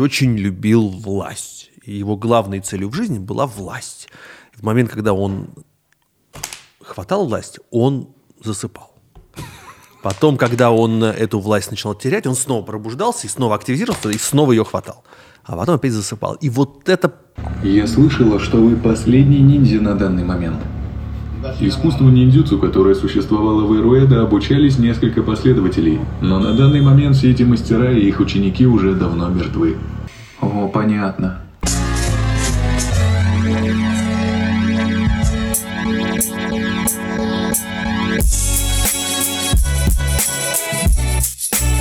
очень любил власть. И его главной целью в жизни была власть. В момент, когда он хватал власть, он засыпал. Потом, когда он эту власть начал терять, он снова пробуждался и снова активизировался, и снова ее хватал. А потом опять засыпал. И вот это... Я слышала, что вы последний ниндзя на данный момент. Искусству ниндзюцу, которое существовало в Ируэда, обучались несколько последователей, но на данный момент все эти мастера и их ученики уже давно мертвы. О, понятно.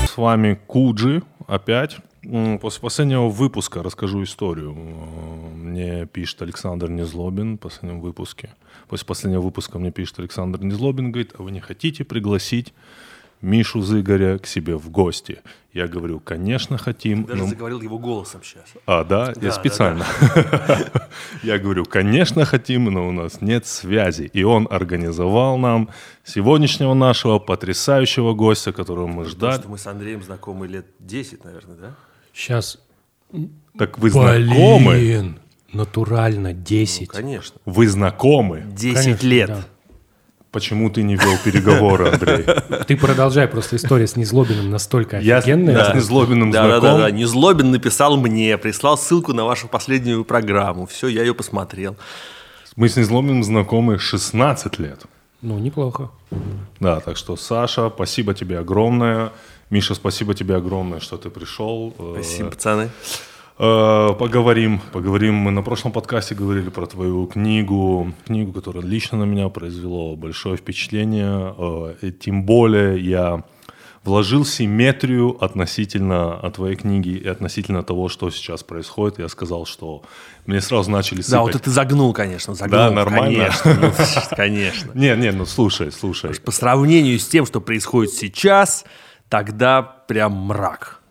С вами Куджи опять. После последнего выпуска расскажу историю. Мне пишет Александр Незлобин в последнем выпуске. После последнего выпуска мне пишет Александр Незлобин, говорит, а вы не хотите пригласить Мишу Зыгоря к себе в гости. Я говорю, конечно, хотим. Ты даже но... заговорил его голосом сейчас. А, да? да я специально. Я говорю, конечно, хотим, но у нас нет связи. И он организовал нам сегодняшнего нашего потрясающего гостя, которого мы ждали. Потому что мы с Андреем знакомы лет 10, наверное, да? Сейчас. Так вы знакомы? Натурально 10. Ну, конечно. Вы знакомы? 10 конечно, лет. Да. Почему ты не вел переговоры, Андрей? Ты продолжай, просто история с Незлобиным настолько офигенная. Я с Незлобиным да, знаком. Да, да, да. Незлобин написал мне, прислал ссылку на вашу последнюю программу. Все, я ее посмотрел. Мы с Незлобиным знакомы 16 лет. Ну, неплохо. Да, так что, Саша, спасибо тебе огромное. Миша, спасибо тебе огромное, что ты пришел. Спасибо, пацаны. Э, поговорим, поговорим. Мы на прошлом подкасте говорили про твою книгу, книгу, которая лично на меня произвела большое впечатление. Э, тем более я вложил симметрию относительно от твоей книги и относительно того, что сейчас происходит. Я сказал, что мне сразу начали сыпать. Да, вот ты загнул, конечно, загнул. Да, нормально. Конечно, ну, конечно. Не, не, ну слушай, слушай. По сравнению с тем, что происходит сейчас, тогда прям мрак.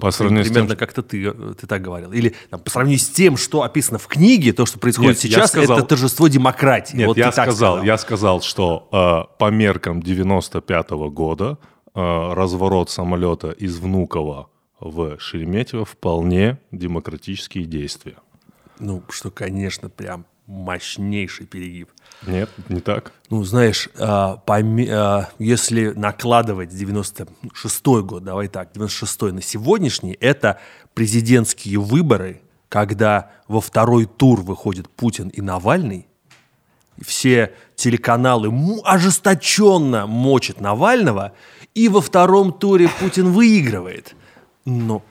По сравнению примерно с тем, как-то ты, ты так говорил. Или там, по сравнению с тем, что описано в книге, то, что происходит Нет, сейчас, сказал... это торжество демократии. Нет, вот я, сказал, сказал, я сказал, что э, по меркам 95 -го года э, разворот самолета из Внуково в Шереметьево вполне демократические действия. Ну, что, конечно, прям мощнейший перегиб. Нет, не так. Ну, знаешь, а, а, если накладывать 96-й год, давай так, 96-й на сегодняшний, это президентские выборы, когда во второй тур выходит Путин и Навальный, все телеканалы ожесточенно мочат Навального, и во втором туре Путин выигрывает. Но,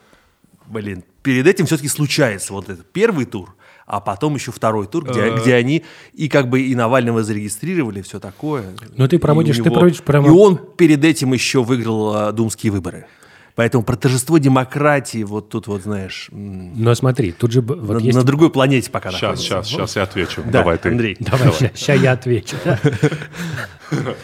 блин, перед этим все-таки случается вот этот первый тур – а потом еще второй тур, где, э. где они и как бы и Навального зарегистрировали, все такое. Но ты проводишь, него, ты проводишь прямо... И он перед этим еще выиграл э, думские выборы. Поэтому про торжество демократии вот тут вот, знаешь... Но смотри, тут же... Вот на, есть... на другой планете пока Сейчас, находится. сейчас, сейчас я отвечу. Да, Давай ты. Андрей. Давай, давай. Сейчас я отвечу.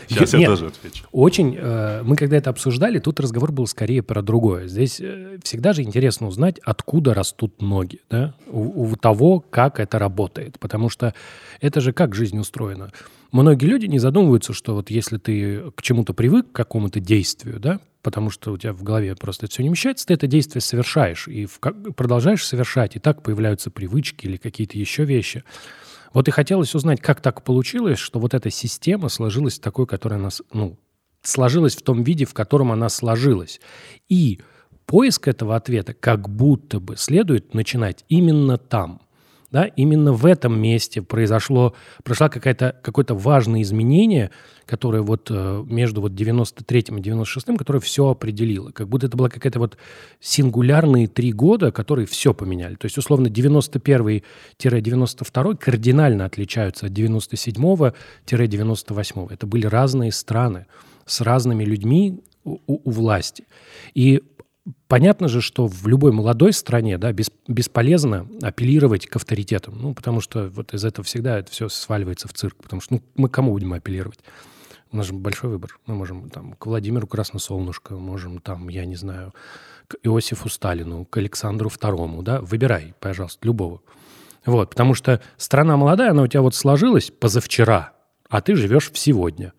Сейчас я тоже отвечу. Очень... Э, мы когда это обсуждали, тут разговор был скорее про другое. Здесь э, всегда же интересно узнать, откуда растут ноги, да? У того, как это работает. Потому что это же как жизнь устроена. Многие люди не задумываются, что вот если ты к чему-то привык, к какому-то действию, да, потому что у тебя в голове просто это все не вмещается, ты это действие совершаешь и продолжаешь совершать, и так появляются привычки или какие-то еще вещи. Вот и хотелось узнать, как так получилось, что вот эта система сложилась такой, которая нас, ну, сложилась в том виде, в котором она сложилась. И поиск этого ответа как будто бы следует начинать именно там – да, именно в этом месте произошло, произошло какое-то важное изменение, которое вот э, между вот 93-м и 96-м, которое все определило. Как будто это была какая-то вот сингулярные три года, которые все поменяли. То есть, условно, 91-92 кардинально отличаются от 97-98. Это были разные страны с разными людьми у, у власти. И Понятно же, что в любой молодой стране да, бес, бесполезно апеллировать к авторитетам, ну, потому что вот из этого всегда это все сваливается в цирк, потому что ну, мы кому будем апеллировать? У нас же большой выбор. Мы можем там к Владимиру Красносолнышко, можем там, я не знаю, к Иосифу Сталину, к Александру Второму, да, выбирай, пожалуйста, любого. Вот, потому что страна молодая, она у тебя вот сложилась позавчера, а ты живешь в сегодня.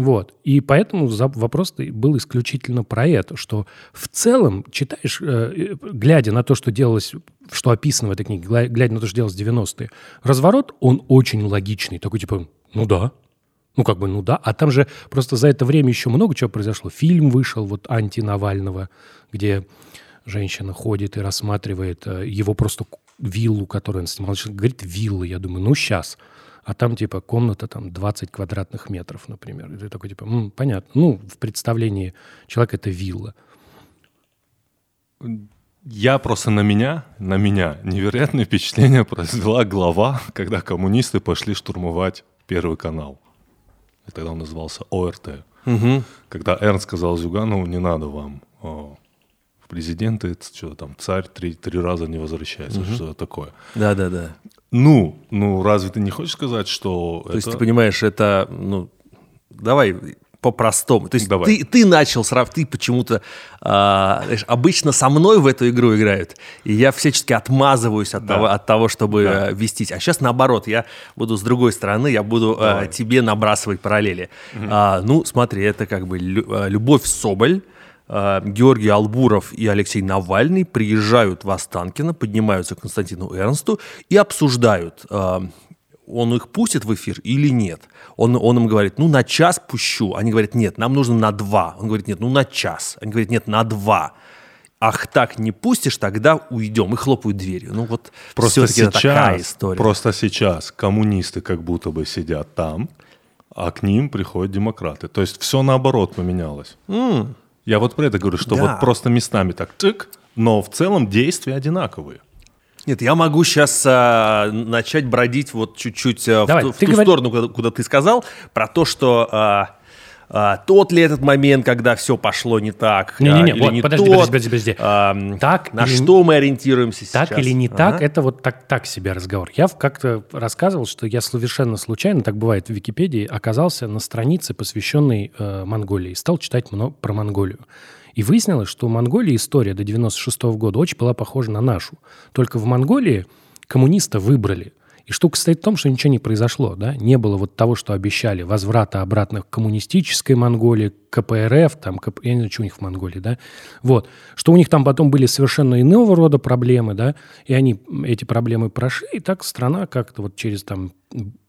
Вот. И поэтому вопрос был исключительно про это, что в целом читаешь, э, глядя на то, что делалось, что описано в этой книге, глядя на то, что делалось в 90-е, разворот, он очень логичный. Такой типа, ну да, ну, как бы, ну да. А там же просто за это время еще много чего произошло. Фильм вышел, вот, анти-Навального, где женщина ходит и рассматривает э, его просто виллу, которую он снимал. Говорит, виллы. Я думаю, ну, сейчас. А там, типа, комната там 20 квадратных метров, например. И ты такой, типа, М, понятно. Ну, в представлении человека это вилла. Я просто на меня, на меня невероятное впечатление произвела глава, когда коммунисты пошли штурмовать Первый канал. И тогда он назывался ОРТ. Угу. Когда Эрн сказал Зюганову, не надо вам о, президенты, что там, царь три, три раза не возвращается, угу. что такое. Да-да-да. Ну, ну, разве ты не хочешь сказать, что То это... есть ты понимаешь, это, ну, давай по-простому. То есть Давай. ты, ты начал сразу, ты почему-то, э, знаешь, обычно со мной в эту игру играют, и я всячески отмазываюсь от, да. того, от того, чтобы да. э, вестись. А сейчас наоборот, я буду с другой стороны, я буду э, тебе набрасывать параллели. Угу. А, ну, смотри, это как бы Любовь Соболь, Георгий Албуров и Алексей Навальный приезжают в Останкино, поднимаются к Константину Эрнсту и обсуждают он их пустит в эфир или нет. Он, он им говорит, ну, на час пущу. Они говорят, нет, нам нужно на два. Он говорит, нет, ну, на час. Они говорят, нет, на два. Ах, так не пустишь, тогда уйдем. И хлопают дверью. Ну, вот просто сейчас, такая история. Просто сейчас коммунисты как будто бы сидят там, а к ним приходят демократы. То есть все наоборот поменялось. Mm. Я вот про это говорю, что да. вот просто местами так тык, но в целом действия одинаковые. Нет, я могу сейчас а, начать бродить вот чуть-чуть а, Давай, в, в ту говор... сторону, куда, куда ты сказал, про то, что а, а, тот ли этот момент, когда все пошло не так, не-не-не, а, вот, не подожди, тот, подожди, подожди, подожди. А, так на или... что мы ориентируемся так сейчас? Так или не ага. так, это вот так, так себе разговор. Я как-то рассказывал, что я совершенно случайно, так бывает в Википедии, оказался на странице, посвященной э, Монголии, стал читать много про Монголию. И выяснилось, что у Монголии история до 96 -го года очень была похожа на нашу. Только в Монголии коммуниста выбрали. И штука стоит в том, что ничего не произошло. Да? Не было вот того, что обещали, возврата обратно к коммунистической Монголии, КПРФ, там, КП... я не знаю, что у них в Монголии, да, вот, что у них там потом были совершенно иного рода проблемы, да, и они эти проблемы прошли, и так страна как-то вот через там,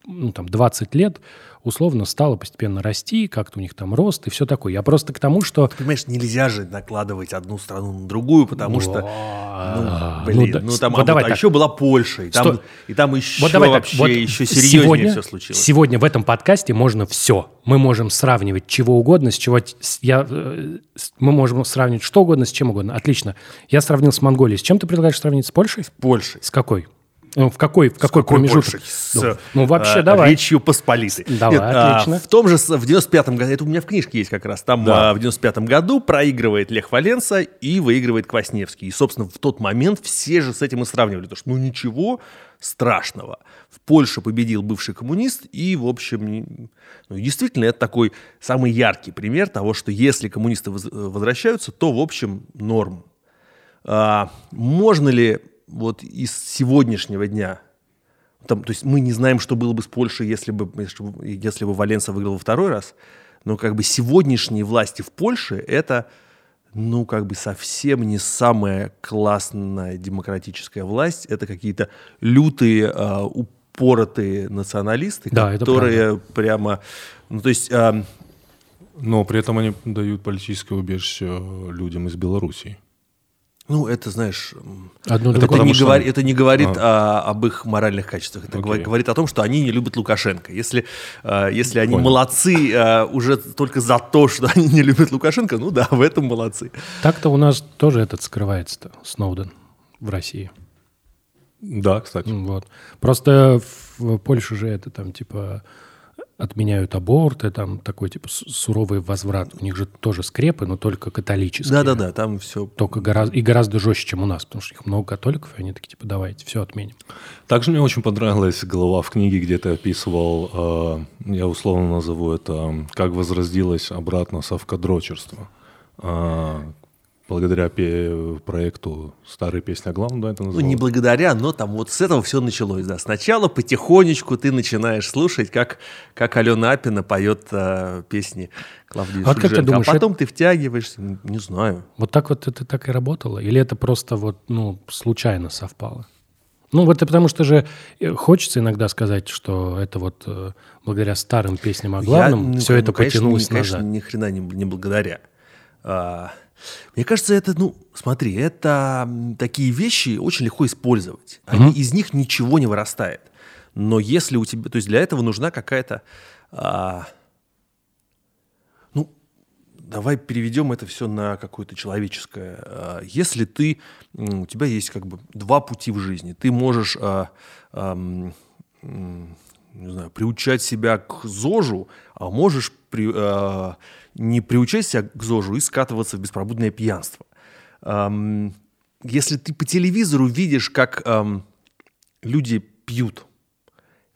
ну, там 20 лет условно стало постепенно расти, как-то у них там рост и все такое. Я просто к тому, что... Ты понимаешь, нельзя же накладывать одну страну на другую, потому что, ну, блин, ну, ну там, вот а, давай еще была Польша, и там, и там еще вот давай вообще так, вот еще серьезнее сегодня, все случилось. Сегодня в этом подкасте можно все. Мы можем сравнивать чего угодно, с чего... Я, э, мы можем сравнивать что угодно с чем угодно. Отлично. Я сравнил с Монголией. С чем ты предлагаешь сравнить? С Польшей? С Польшей. С какой? Ну, в какой, в какой, какой промежуток? С, ну, ну, вообще, а, давай. Речью Посполитой. Давай, Нет, отлично. А, в том же, в 95-м году, это у меня в книжке есть как раз, там да. а, в 95-м году проигрывает Лех Валенса и выигрывает Квасневский. И, собственно, в тот момент все же с этим и сравнивали. Потому что, ну, ничего страшного. В Польше победил бывший коммунист, и, в общем, ну, действительно, это такой самый яркий пример того, что если коммунисты возвращаются, то, в общем, норм. А, можно ли вот из сегодняшнего дня, там, то есть мы не знаем, что было бы с Польшей, если бы, если бы Валенса выиграл во второй раз, но как бы сегодняшние власти в Польше это, ну, как бы совсем не самая классная демократическая власть, это какие-то лютые, uh, упоротые националисты, да, которые прямо, ну, то есть... Uh, но при этом они дают политическое убежище людям из Белоруссии. Ну, это, знаешь, Одно это, не что... говори, это не говорит а. о, об их моральных качествах. Это okay. говорит о том, что они не любят Лукашенко. Если, а, если они Понял. молодцы а, уже только за то, что они не любят Лукашенко, ну да, в этом молодцы. Так-то у нас тоже этот скрывается-то, Сноуден, в России. Да, кстати. Вот. Просто в Польше же это там типа отменяют аборты, там такой типа суровый возврат. У них же тоже скрепы, но только католические. Да-да-да, там все... Только гораздо, и гораздо жестче, чем у нас, потому что их много католиков, и они такие, типа, давайте, все отменим. Также мне очень понравилась глава в книге, где ты описывал, э, я условно назову это, как возродилось обратно совкадрочерство. Э, благодаря пе- проекту «Старые песни о главном», да, это Ну, называлось? не благодаря, но там вот с этого все началось, да. Сначала потихонечку ты начинаешь слушать, как, как Алена Апина поет э, песни Клавдии А вот как ты Шульженко. думаешь, а потом ты втягиваешься, не знаю. Вот так вот это так и работало? Или это просто вот, ну, случайно совпало? Ну, вот это потому что же э, хочется иногда сказать, что это вот э, благодаря старым песням о главном Я, ну, все ну, это конечно, потянулось не- конечно, назад. ни хрена не, не благодаря. А, мне кажется, это, ну, смотри, это такие вещи очень легко использовать. Они, Из них ничего не вырастает. Но если у тебя, то есть для этого нужна какая-то, а, ну, давай переведем это все на какое-то человеческое. А, Если ты, у тебя есть как бы два пути в жизни, ты можешь, а, м, не знаю, приучать себя к ЗОЖу, а можешь при- а, не приучать себя к ЗОЖу и скатываться в беспробудное пьянство. Ам, Если ты по телевизору видишь, как ам, люди пьют,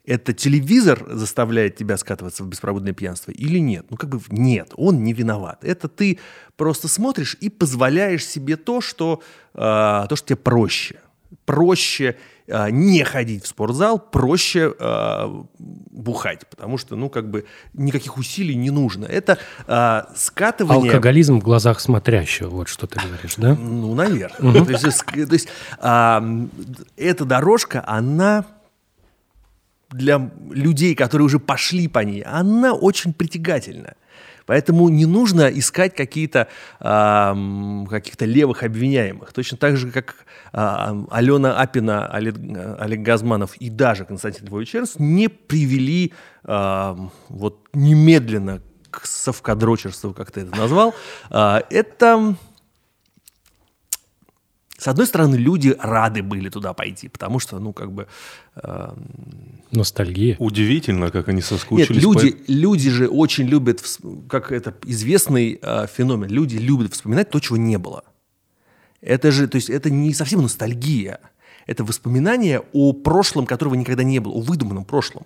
это телевизор заставляет тебя скатываться в беспробудное пьянство или нет? Ну, как бы нет, он не виноват. Это ты просто смотришь и позволяешь себе то, что, а, то, что тебе проще. Проще а, не ходить в спортзал, проще а, бухать, потому что, ну, как бы никаких усилий не нужно. Это а, скатывание... Алкоголизм в глазах смотрящего, вот что ты говоришь, да? Ну, наверное. То есть, м, эта дорожка, она для людей, которые уже пошли по ней, она очень притягательна. Поэтому не нужно искать какие-то м, каких-то левых обвиняемых. Точно так же, как а, Алена Апина, Олег, Олег Газманов и даже Константин Львович Эрнст не привели а, вот немедленно к совкадрочерству, как ты это назвал. А, это с одной стороны, люди рады были туда пойти, потому что, ну, как бы... э, Ностальгия. Удивительно, как они Нет, соскучились. люди, по- люди же очень любят, как это известный э, феномен, люди любят вспоминать то, чего не было. Это же, то есть это не совсем ностальгия. Это воспоминание о прошлом, которого никогда не было, о выдуманном прошлом.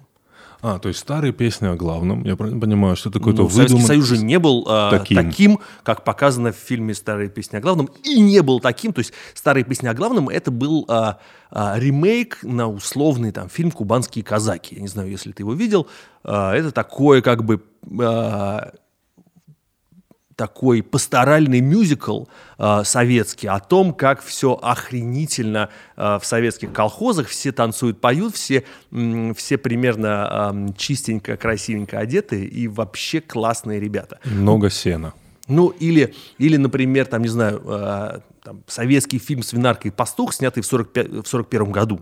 А, то есть старые песни о главном. Я понимаю, что какой-то Ну, Советский выдуман- Союз же не был э, Таким. таким. как показано в фильме «Старые песни о главном», и не был таким. То есть «Старые песни о главном» — это был э, э, ремейк на условный там, фильм «Кубанские казаки». Я не знаю, если ты его видел. Э, это такое как бы... э, такой пасторальный мюзикл э, советский о том, как все охренительно э, в советских колхозах, все танцуют, поют, все, м, все примерно ам, чистенько, красивенько одеты и вообще классные ребята. Много сена. Ну, или, или например, там, не знаю, э, там, советский фильм «Свинарка и пастух», снятый в, 45, в 41 году,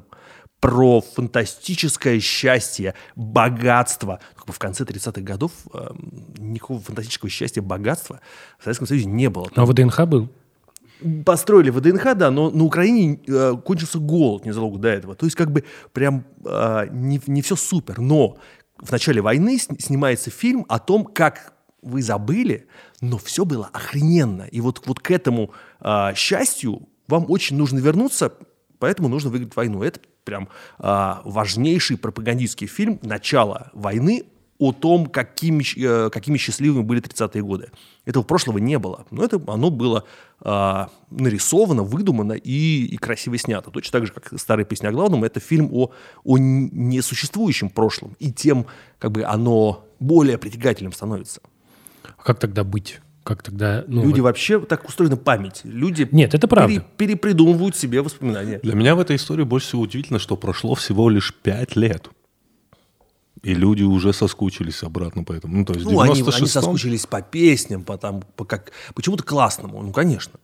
про фантастическое счастье, богатство. Как бы в конце 30-х годов э, никакого фантастического счастья, богатства в Советском Союзе не было. А ВДНХ был? Построили ВДНХ, да, но на Украине э, кончился голод незадолго до этого. То есть как бы прям э, не, не все супер. Но в начале войны снимается фильм о том, как вы забыли, но все было охрененно. И вот, вот к этому э, счастью вам очень нужно вернуться, поэтому нужно выиграть войну. Это прям э, важнейший пропагандистский фильм начала войны о том, какими, э, какими счастливыми были 30-е годы. Этого прошлого не было. Но это оно было а, нарисовано, выдумано и, и красиво снято. Точно так же, как «Старая песня о главном», это фильм о, о несуществующем прошлом. И тем как бы оно более притягательным становится. А Как тогда быть? Как тогда... Ну, Люди вот- вообще так устроена память. Люди Нет, это правда. перепридумывают себе воспоминания. Для меня в этой истории больше всего удивительно, что прошло всего лишь пять лет. И люди уже соскучились обратно по этому. Ну, то есть Ну, они, они 96-м соскучились по песням, по, там, по как, почему-то классному. Ну, конечно.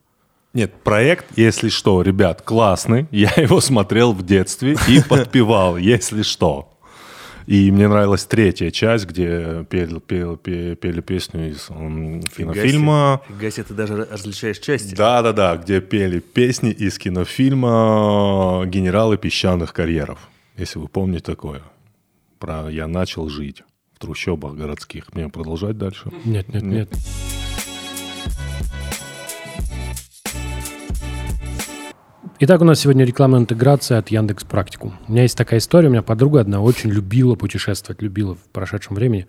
Нет, проект, если что, ребят, классный. Я его смотрел в детстве и подпевал, если что. И мне нравилась третья часть, где пел- пел- пе- пели песню из кинофильма. Фига себе, ты даже различаешь части. Да-да-да, где пели песни из кинофильма «Генералы песчаных карьеров». Если вы помните такое. Про «Я начал жить в трущобах городских». Мне продолжать дальше? Нет, нет, нет. Итак, у нас сегодня рекламная интеграция от Яндекс Практику. У меня есть такая история, у меня подруга одна очень любила путешествовать, любила в прошедшем времени.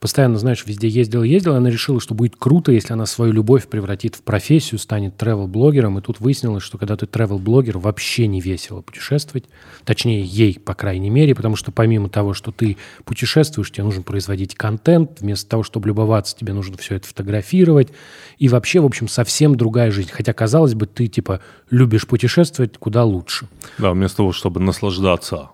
Постоянно, знаешь, везде ездила, ездила, она решила, что будет круто, если она свою любовь превратит в профессию, станет travel-блогером. И тут выяснилось, что когда ты travel-блогер, вообще не весело путешествовать. Точнее, ей, по крайней мере, потому что помимо того, что ты путешествуешь, тебе нужно производить контент. Вместо того, чтобы любоваться, тебе нужно все это фотографировать. И вообще, в общем, совсем другая жизнь. Хотя, казалось бы, ты, типа, любишь путешествовать, путешествовать куда лучше. Да, вместо того, чтобы наслаждаться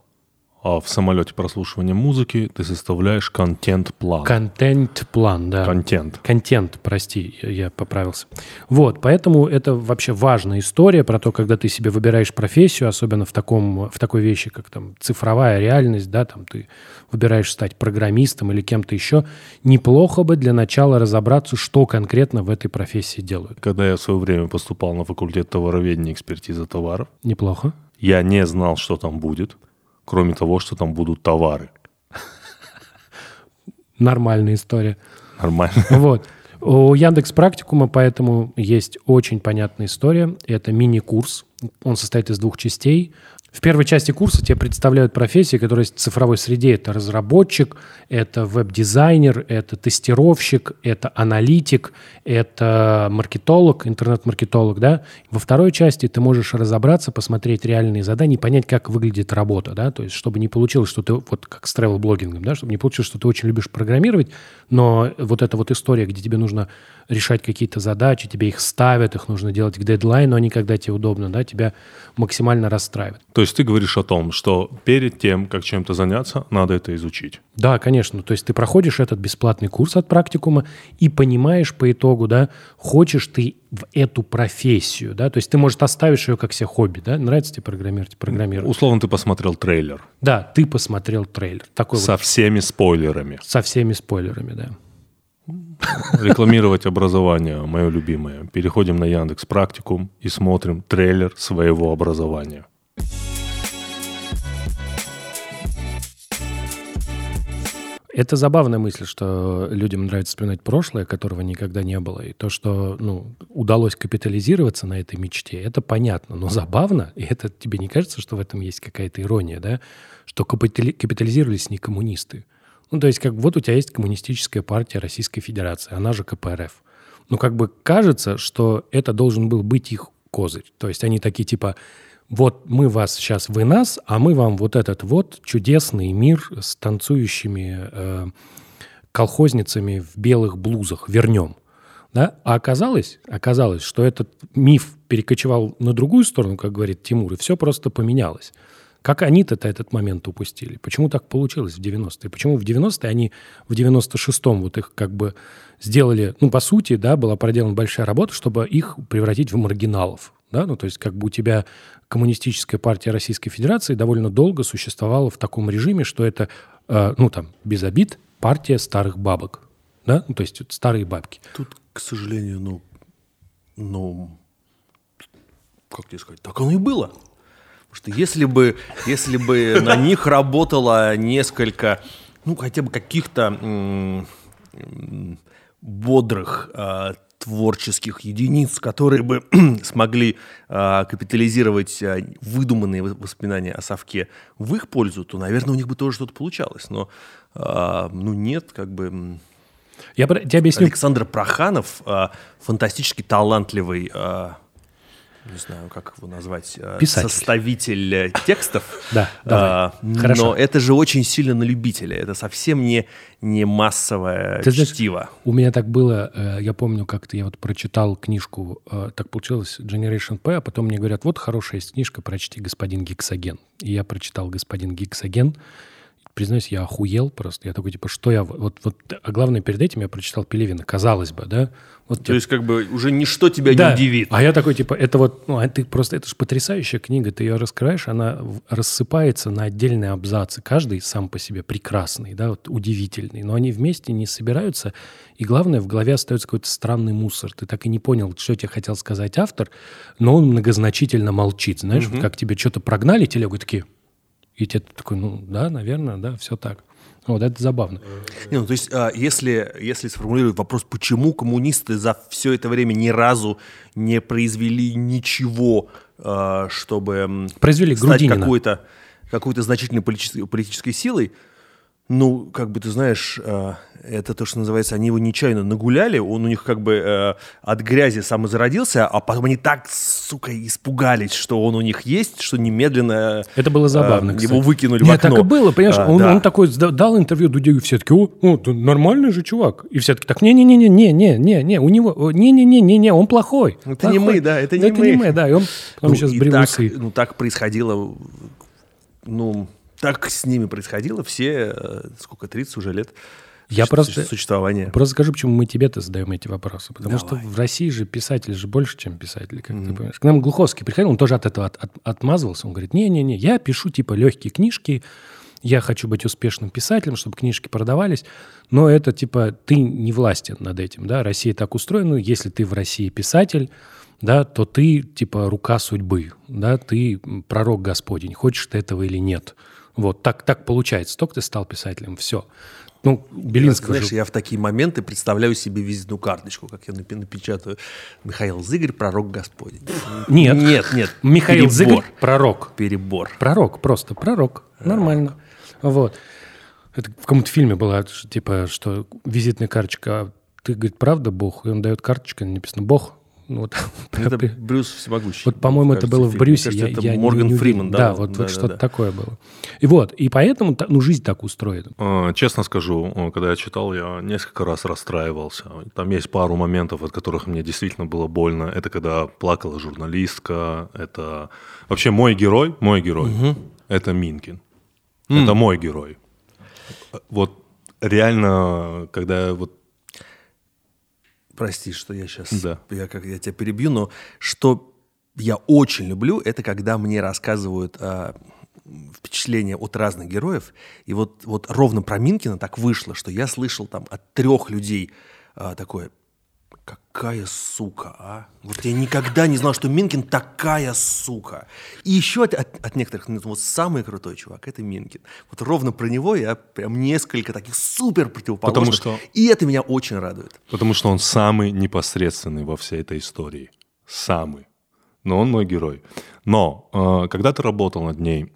а в самолете прослушивания музыки ты составляешь контент-план. Контент-план, да. Контент. Контент, прости, я поправился. Вот, поэтому это вообще важная история про то, когда ты себе выбираешь профессию, особенно в, таком, в такой вещи, как там цифровая реальность, да, там ты выбираешь стать программистом или кем-то еще, неплохо бы для начала разобраться, что конкретно в этой профессии делают. Когда я в свое время поступал на факультет товароведения экспертизы товаров, неплохо. Я не знал, что там будет кроме того, что там будут товары. Нормальная история. Нормально. Вот. У Яндекс Практикума поэтому есть очень понятная история. Это мини-курс. Он состоит из двух частей. В первой части курса тебе представляют профессии, которые есть в цифровой среде. Это разработчик, это веб-дизайнер, это тестировщик, это аналитик, это маркетолог, интернет-маркетолог. Да? Во второй части ты можешь разобраться, посмотреть реальные задания и понять, как выглядит работа. Да? То есть, чтобы не получилось, что ты, вот как с travel-блогингом, да? чтобы не получилось, что ты очень любишь программировать, но вот эта вот история, где тебе нужно решать какие-то задачи, тебе их ставят, их нужно делать к дедлайну, не когда тебе удобно, да, тебя максимально расстраивает. То есть ты говоришь о том, что перед тем, как чем-то заняться, надо это изучить? Да, конечно. То есть ты проходишь этот бесплатный курс от практикума и понимаешь по итогу, да, хочешь ты в эту профессию, да, то есть ты, может, оставишь ее как все хобби, да, нравится тебе программировать, программировать. Условно ты посмотрел трейлер. Да, ты посмотрел трейлер. Такой Со вот, всеми спойлерами. Со всеми спойлерами, да. Рекламировать образование, мое любимое. Переходим на Яндекс Практикум и смотрим трейлер своего образования. Это забавная мысль, что людям нравится вспоминать прошлое, которого никогда не было. И то, что ну, удалось капитализироваться на этой мечте, это понятно. Но забавно, и это тебе не кажется, что в этом есть какая-то ирония, да? Что капитализировались не коммунисты, ну, то есть, как вот у тебя есть коммунистическая партия Российской Федерации, она же КПРФ. Ну, как бы кажется, что это должен был быть их козырь. То есть они такие типа, вот мы вас сейчас, вы нас, а мы вам вот этот вот чудесный мир с танцующими э, колхозницами в белых блузах вернем. Да? А оказалось, оказалось, что этот миф перекочевал на другую сторону, как говорит Тимур, и все просто поменялось. Как они-то этот момент упустили? Почему так получилось в 90-е? Почему в 90-е они в 96-м вот их как бы сделали, ну, по сути, да, была проделана большая работа, чтобы их превратить в маргиналов, да, ну, то есть как бы у тебя коммунистическая партия Российской Федерации довольно долго существовала в таком режиме, что это, э, ну, там, без обид, партия старых бабок, да, ну, то есть старые бабки. Тут, к сожалению, ну, ну, как тебе сказать, так оно и было. Что если бы, если бы на них работало несколько, ну, хотя бы каких-то бодрых э, творческих единиц, которые бы смогли э, капитализировать э, выдуманные воспоминания о совке в их пользу, то, наверное, у них бы тоже что-то получалось. Но, э, ну, нет, как бы... Я тебе объясню. Александр Проханов, э, фантастически талантливый э, не знаю, как его назвать, э, Писатель. составитель э, текстов. Да, давай. Хорошо. Но это же очень сильно на любителя. Это совсем не, не массовое Ты чтиво. Знаешь, у меня так было, э, я помню, как-то я вот прочитал книжку, так получилось, Generation P, а потом мне говорят, вот хорошая есть книжка, прочти «Господин Гексоген». И я прочитал «Господин Гексоген», признаюсь, я охуел просто. Я такой, типа, что я... Вот, вот, а главное, перед этим я прочитал Пелевина, казалось бы, да? Вот, То типа, есть, как бы, уже ничто тебя да. не удивит. А я такой, типа, это вот, ну, а ты просто, это же потрясающая книга, ты ее раскрываешь, она рассыпается на отдельные абзацы, каждый сам по себе прекрасный, да, вот, удивительный, но они вместе не собираются, и главное, в голове остается какой-то странный мусор. Ты так и не понял, что тебе хотел сказать автор, но он многозначительно молчит, знаешь, угу. вот как тебе что-то прогнали, телегу, такие, и тебе такой, ну да, наверное, да, все так. Вот это забавно. Не, ну, то есть, а, если, если сформулировать вопрос, почему коммунисты за все это время ни разу не произвели ничего э, чтобы Произвели стать какой-то какой-то значительной политической, политической силой, ну, как бы ты знаешь, э, это то, что называется, они его нечаянно нагуляли, он у них как бы э, от грязи сам и зародился, а потом они так, сука, испугались, что он у них есть, что немедленно Это было забавно, э, кстати. его выкинули Нет, в окно. так и было, понимаешь? А, он, да. он такой дал интервью Дудю, и все таки о, о, ты нормальный же чувак. И все таки так, не-не-не-не-не-не, у него, не-не-не-не-не, он плохой. Это не плохой. мы, да, это не это мы. не мы, да, и он потом Ну, сейчас брил так, ну, так происходило, ну, так с ними происходило все, э, сколько, 30 уже лет Я просто- существования. Просто скажу, почему мы тебе-то задаем эти вопросы. Потому Давай. что в России же писатели же больше, чем писатели, как ты понимаешь. К нам Глуховский приходил, он тоже от этого от- от- отмазывался. Он говорит, не-не-не, я пишу типа легкие книжки, я хочу быть успешным писателем, чтобы книжки продавались, но это типа ты не властен над этим, да, Россия так устроена, если ты в России писатель, да, то ты типа рука судьбы, да, ты пророк Господень, хочешь ты этого или нет. Вот, так, так получается. Только ты стал писателем, все. Ну, Белинского Знаешь, же- я в такие моменты представляю себе визитную карточку, как я напечатаю Михаил Зыгорь, пророк Господень. Нет. Нет, нет. Михаил перебор. Зыгорь – пророк. Перебор. Пророк, просто пророк. Нормально. Вот. Это в каком-то фильме было, типа, что визитная карточка, а ты, говорит, правда Бог? И он дает карточку, написано Бог. Ну, вот. Это Брюс Всемогущий. Вот, по-моему, это было в фильм. Брюсе. Мне я- кажется, я это не- Морган не. Фриман, да? Да, вот, вот что-то такое было. И вот, и поэтому ну, жизнь так устроена. Э, Честно скажу, э, когда я читал, я несколько раз расстраивался. Там есть пару моментов, от которых мне действительно было больно. Это когда плакала журналистка, это... Вообще мой герой, мой герой, это Минкин. Это мой герой. Вот реально, когда вот Прости, что я сейчас, Да. я, как, я тебя перебью, но что я очень люблю, это когда мне рассказывают а, впечатления от разных героев. И вот, вот ровно про Минкина так вышло, что я слышал там от трех людей а, такое, какая сука, а? Вот я никогда не знал, что Минкин такая сука. И еще от, от- от некоторых, ну, вот самый крутой чувак, это Минкин. Вот ровно про него я прям несколько таких супер противоположных. Потому что- И это меня очень радует. Потому что он самый непосредственный во всей этой истории. Самый. Но он мой герой. Но э, когда ты работал над ней,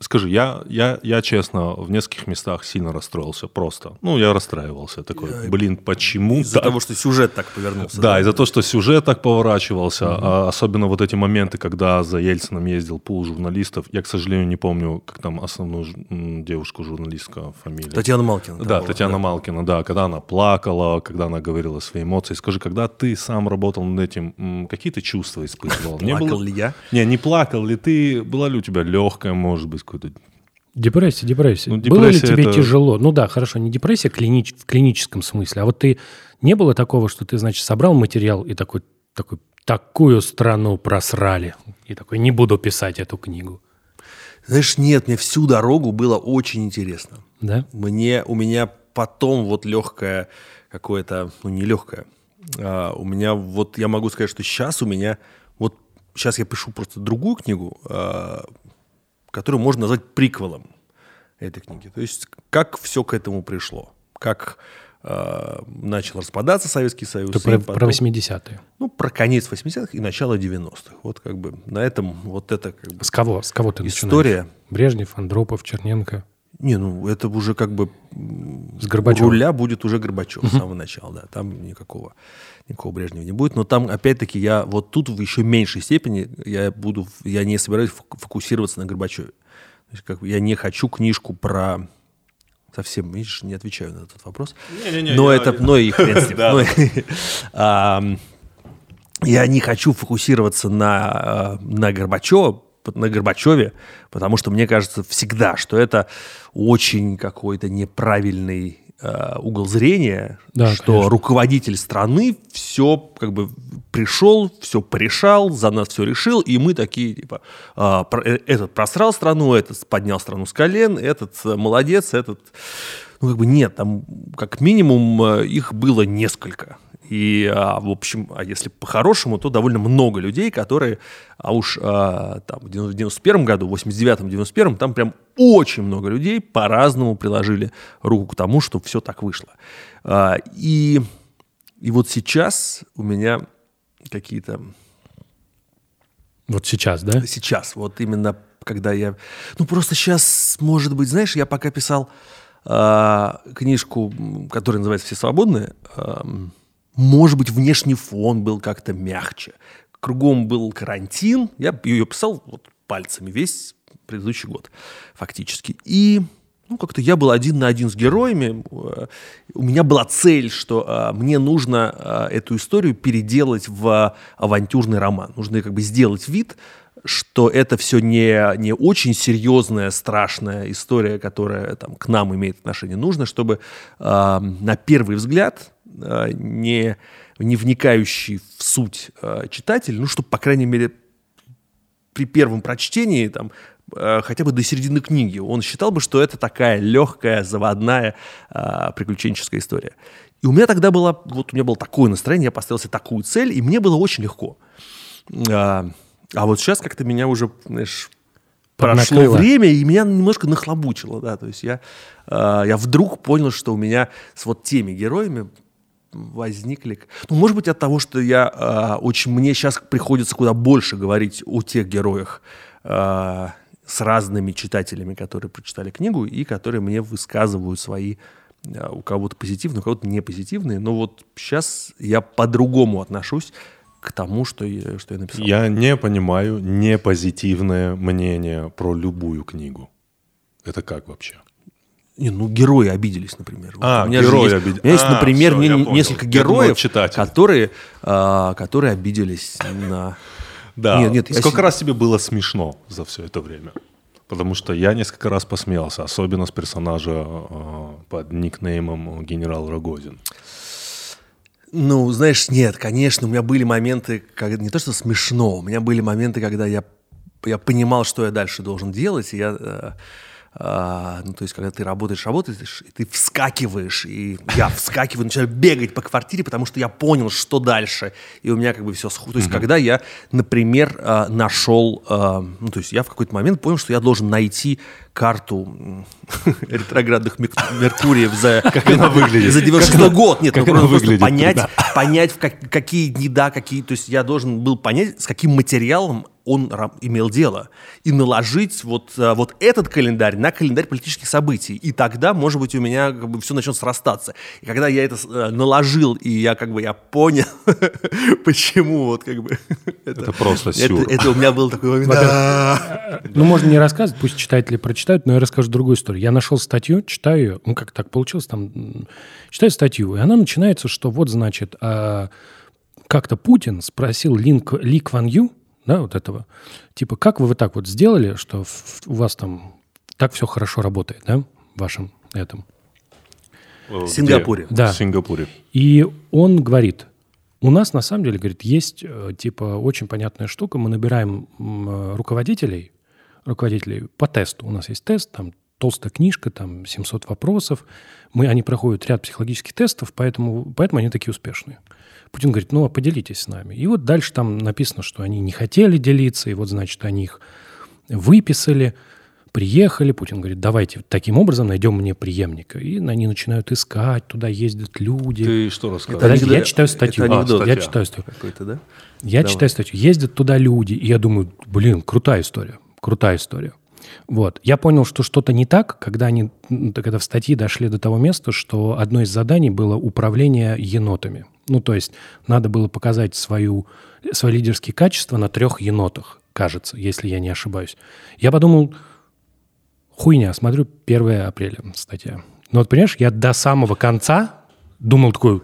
скажи, я, я, я честно в нескольких местах сильно расстроился просто. Ну, я расстраивался. Такой, блин, почему Из-за так? того, что сюжет так повернулся. Да, из-за того, что сюжет так поворачивался, а особенно вот эти моменты, когда за Ельцином ездил пул журналистов. Я, к сожалению, не помню, как там основную ж- м, девушку журналистка фамилия. Татьяна Малкина. Да, была, Татьяна да. Малкина, да, когда она плакала, когда она говорила свои эмоции. Скажи, когда ты сам работал над этим, какие ты чувства испытывал? Не Плакал ли я? Не, не плакал ли ты? Была ли у тебя легкая, может быть, какой-то... Депрессия, депрессия. Ну, было ли депрессия тебе это- тяжело? Ну да, хорошо, не депрессия клинич- в клиническом смысле, а вот ты не было такого, что ты, значит, собрал материал и такой, такой такую страну просрали, и такой, не буду писать эту книгу. Знаешь, нет, мне всю дорогу было очень интересно. Да? Мне, у меня потом вот легкое какое-то, ну не легкое, а, у меня вот, я могу сказать, что сейчас у меня, сейчас я пишу просто другую книгу, а, которую можно назвать приквелом этой книги. То есть как все к этому пришло, как а, начал распадаться Советский Союз. И про, потом- про 80-е. Ну, про конец 80-х и начало 90-х. Вот как бы на этом вот это как бы С кого? С кого ты начинаешь? история. Брежнев, Андропов, Черненко. Не, ну это уже как бы С Горбачевым. руля будет уже Горбачев с самого начала, да. Там никакого, никакого Брежнева не будет. Но там, опять-таки, я вот тут в еще меньшей степени я буду, я не собираюсь фок- фокусироваться на Горбачеве. То есть, как я не хочу книжку про совсем, видишь, не отвечаю на этот вопрос. Не-не-не, но я- это, но и хрен с ним. Но и- Ам, я не хочу фокусироваться на, э, на Горбачева, на Горбачеве, потому что мне кажется всегда, что это очень какой-то неправильный э, угол зрения, Да, что конечно. руководитель страны все как бы пришел, все порешал, за нас все решил, и мы такие типа а, э, этот просрал страну, этот поднял страну с колен, этот э, молодец, этот ну как бы нет, там как минимум э, их было несколько. И, а, в общем, а если по-хорошему, то довольно много людей, которые, а уж а, там в 90 в 91 году, в 89-м, 91-м, там прям очень много людей по-разному приложили руку к тому, что все так вышло. А, и, и вот сейчас у меня какие-то Вот сейчас, да? Сейчас, вот именно когда я... Ну, просто сейчас, может быть, знаешь, я пока писал э, книжку, которая называется «Все свободные», э, может быть, внешний фон был как-то мягче. Кругом был карантин, я ее писал вот пальцами весь предыдущий год фактически. И ну, как-то я был один на один с героями. У меня была цель, что а, мне нужно а, эту историю переделать в авантюрный роман. Нужно как бы сделать вид, что это все не, не очень серьезная, страшная история, которая там, к нам имеет отношение. Нужно, чтобы э, на первый взгляд не, не вникающий в суть э, читатель, ну, чтобы, по крайней мере, при первом прочтении там, Э, хотя бы до середины книги, он считал бы, что это такая легкая, заводная э, приключенческая история. И у меня тогда было, вот у меня было такое настроение, я поставил себе такую цель, и мне было очень легко. А, а вот сейчас как-то меня уже, знаешь, прошло Накрыло. время, и меня немножко нахлобучило, да, то есть я, э, я вдруг понял, что у меня с вот теми героями возникли. Ну, может быть, от того, что я э, очень мне сейчас приходится куда больше говорить о тех героях, э, с разными читателями, которые прочитали книгу и которые мне высказывают свои э, у кого-то позитивные, у кого-то не позитивные. Но вот сейчас я по-другому отношусь к тому, что я, что я написал. Я не понимаю не позитивное мнение про любую книгу. Это как вообще? Не, ну, герои обиделись, например. А, у меня герои есть, обиделись. У меня есть, а, например, все, не, несколько героев, которые, а, которые обиделись на да. Нет, нет, Сколько я... раз тебе было смешно за все это время? Потому что я несколько раз посмеялся, особенно с персонажа э, под никнеймом генерал Рогозин. Ну, знаешь, нет, конечно, у меня были моменты, когда не то что смешно, у меня были моменты, когда я, я понимал, что я дальше должен делать, и я э, а, ну, то есть, когда ты работаешь, работаешь, и ты вскакиваешь, и я вскакиваю, начинаю бегать по квартире, потому что я понял, что дальше, и у меня как бы все сху... То есть, mm-hmm. когда я, например, а, нашел, а, ну, то есть, я в какой-то момент понял, что я должен найти карту ретроградных Меркуриев за, как она выглядит. за 96 год. Нет, как ну, просто выглядит, понять, понять в как, какие дни, да, какие... То есть, я должен был понять, с каким материалом он имел дело, и наложить вот, э, вот этот календарь на календарь политических событий. И тогда, может быть, у меня как бы все начнет срастаться. И когда я это э, наложил, и я как бы я понял, почему вот как бы... Это, это просто сюр. Это, это у меня был такой момент. Да. Ну, можно не рассказывать, пусть читатели прочитают, но я расскажу другую историю. Я нашел статью, читаю ее, ну, как так получилось, там, читаю статью, и она начинается, что вот, значит, а, как-то Путин спросил Линк, Ли Кван Ю, да, вот этого. Типа, как вы вот так вот сделали, что у вас там так все хорошо работает, да, в вашем этом? В Сингапуре. Да. В Сингапуре. И он говорит, у нас на самом деле, говорит, есть э, типа очень понятная штука, мы набираем э, руководителей, руководителей по тесту. У нас есть тест, там толстая книжка, там 700 вопросов. Мы, они проходят ряд психологических тестов, поэтому, поэтому они такие успешные. Путин говорит, ну, а поделитесь с нами. И вот дальше там написано, что они не хотели делиться, и вот, значит, они их выписали, приехали. Путин говорит, давайте таким образом найдем мне преемника. И они начинают искать, туда ездят люди. Ты что рассказываешь? Я читаю статью. Это анекдот. А, я читаю статью. Да? Я Давай. читаю статью. Ездят туда люди, и я думаю, блин, крутая история, крутая история. Вот. Я понял, что что-то не так, когда они, когда в статье дошли до того места, что одно из заданий было управление енотами. Ну, то есть надо было показать свою, свои лидерские качества на трех енотах, кажется, если я не ошибаюсь. Я подумал, хуйня, смотрю 1 апреля статья. Но вот, понимаешь, я до самого конца думал такой,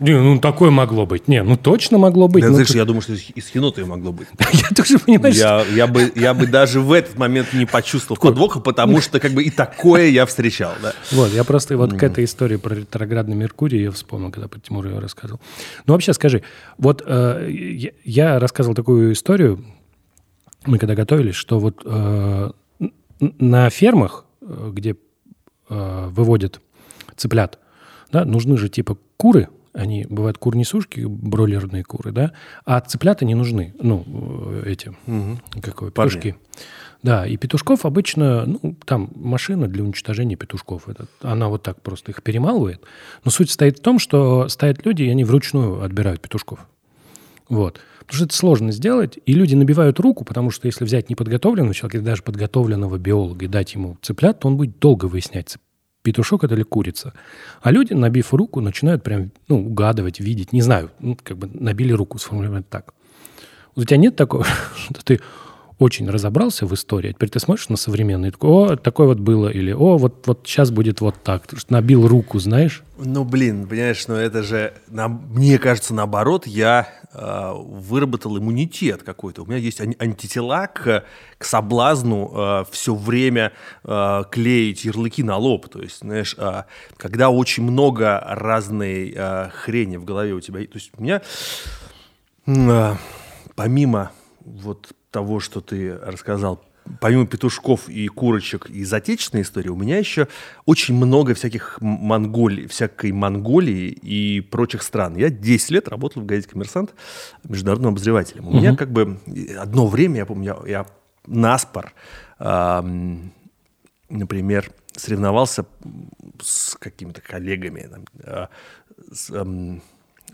не, ну такое могло быть. Не, ну точно могло быть. Да, ну, знаешь, ты... я думаю, что из енота могло быть. я тоже понимаю, я, что... я, бы, я бы даже в этот момент не почувствовал подвоха, потому что как бы и такое я встречал. Да. Вот, я просто вот к этой истории про ретроградный Меркурий я вспомнил, когда про Тимура ее рассказывал. Ну вообще скажи, вот э, я, я рассказывал такую историю, мы когда готовились, что вот э, на фермах, э, где э, выводят цыплят, да, нужны же типа куры, они бывают кур-несушки, бройлерные куры, да, а цыплята не нужны, ну, эти, угу. как его, петушки. Да, и петушков обычно, ну, там машина для уничтожения петушков. Это, она вот так просто их перемалывает. Но суть стоит в том, что стоят люди, и они вручную отбирают петушков. Вот. Потому что это сложно сделать, и люди набивают руку, потому что если взять неподготовленного человека, даже подготовленного биолога и дать ему цыплят, то он будет долго выяснять, петушок это или курица. А люди, набив руку, начинают прям ну, угадывать, видеть. Не знаю, ну, как бы набили руку, сформулировать так. У тебя нет такого, что ты очень разобрался в истории, а теперь ты смотришь на современный, такой, о, такое вот было, или о, вот, вот сейчас будет вот так, ты набил руку, знаешь? Ну, блин, понимаешь, ну это же, на, мне кажется, наоборот, я э, выработал иммунитет какой-то. У меня есть ан- антитела к, к соблазну э, все время э, клеить ярлыки на лоб. То есть, знаешь, э, когда очень много разной э, хрени в голове у тебя, то есть у меня э, помимо вот того, что ты рассказал, помимо петушков и курочек из отечественной истории, у меня еще очень много всяких монголий, всякой Монголии и прочих стран. Я 10 лет работал в газете «Коммерсант» международным обозревателем. У угу. меня как бы одно время, я помню, я, я наспор, э, например, соревновался с какими-то коллегами, там, э, с, э,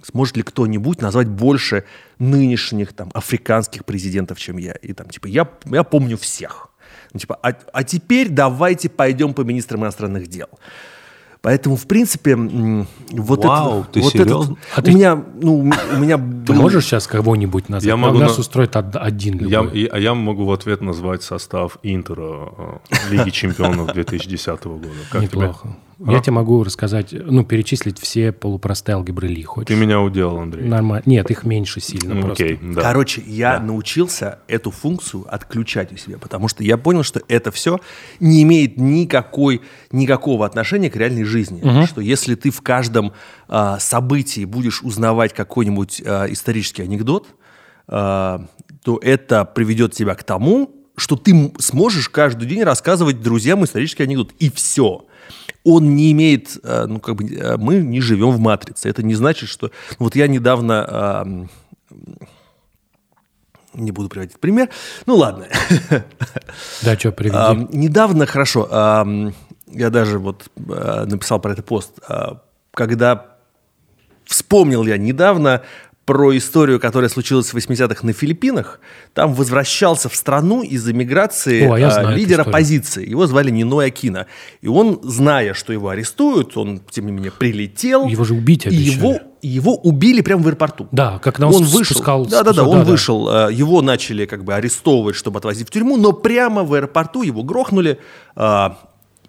Сможет ли кто-нибудь назвать больше нынешних там африканских президентов, чем я? И там типа я, я помню всех. Ну, типа, а, а теперь давайте пойдем по министрам иностранных дел. Поэтому, в принципе, вот Вау, это, ты вот серьезно? Этот, а у ты... меня, ну, у меня Ты можешь сейчас кого-нибудь назвать? Я могу У нас на... устроит один любой. Я, а я могу в ответ назвать состав Интера э, Лиги Чемпионов 2010 года. Как Неплохо. Тебе? А? Я тебе могу рассказать, ну, перечислить все полупростые алгебры Ли. Хочешь? Ты меня уделал, Андрей. Нормально. Нет, их меньше сильно ну, просто. Окей, да. Короче, я да. научился эту функцию отключать у себя, потому что я понял, что это все не имеет никакой, никакого отношения к реальной жизни. Угу. Что если ты в каждом э, событии будешь узнавать какой-нибудь э, исторический анекдот, э, то это приведет тебя к тому, что ты сможешь каждый день рассказывать друзьям исторический анекдот. И все он не имеет, э, ну, как бы, э, мы не живем в матрице. Это не значит, что... Вот я недавно... Не буду приводить пример. Ну, ладно. Да, что, приведи. Недавно, хорошо, я даже вот э, написал про это пост, когда вспомнил я недавно про историю, которая случилась в 80-х на Филиппинах. Там возвращался в страну из эмиграции О, а, лидер оппозиции. Его звали Ниной Акина. И он, зная, что его арестуют, он, тем не менее, прилетел. Его же убить обещали. И его, его убили прямо в аэропорту. Да, как на он вышел. Спускал, да, да, да, он да, вышел. Да. Его начали как бы арестовывать, чтобы отвозить в тюрьму, но прямо в аэропорту его грохнули. А,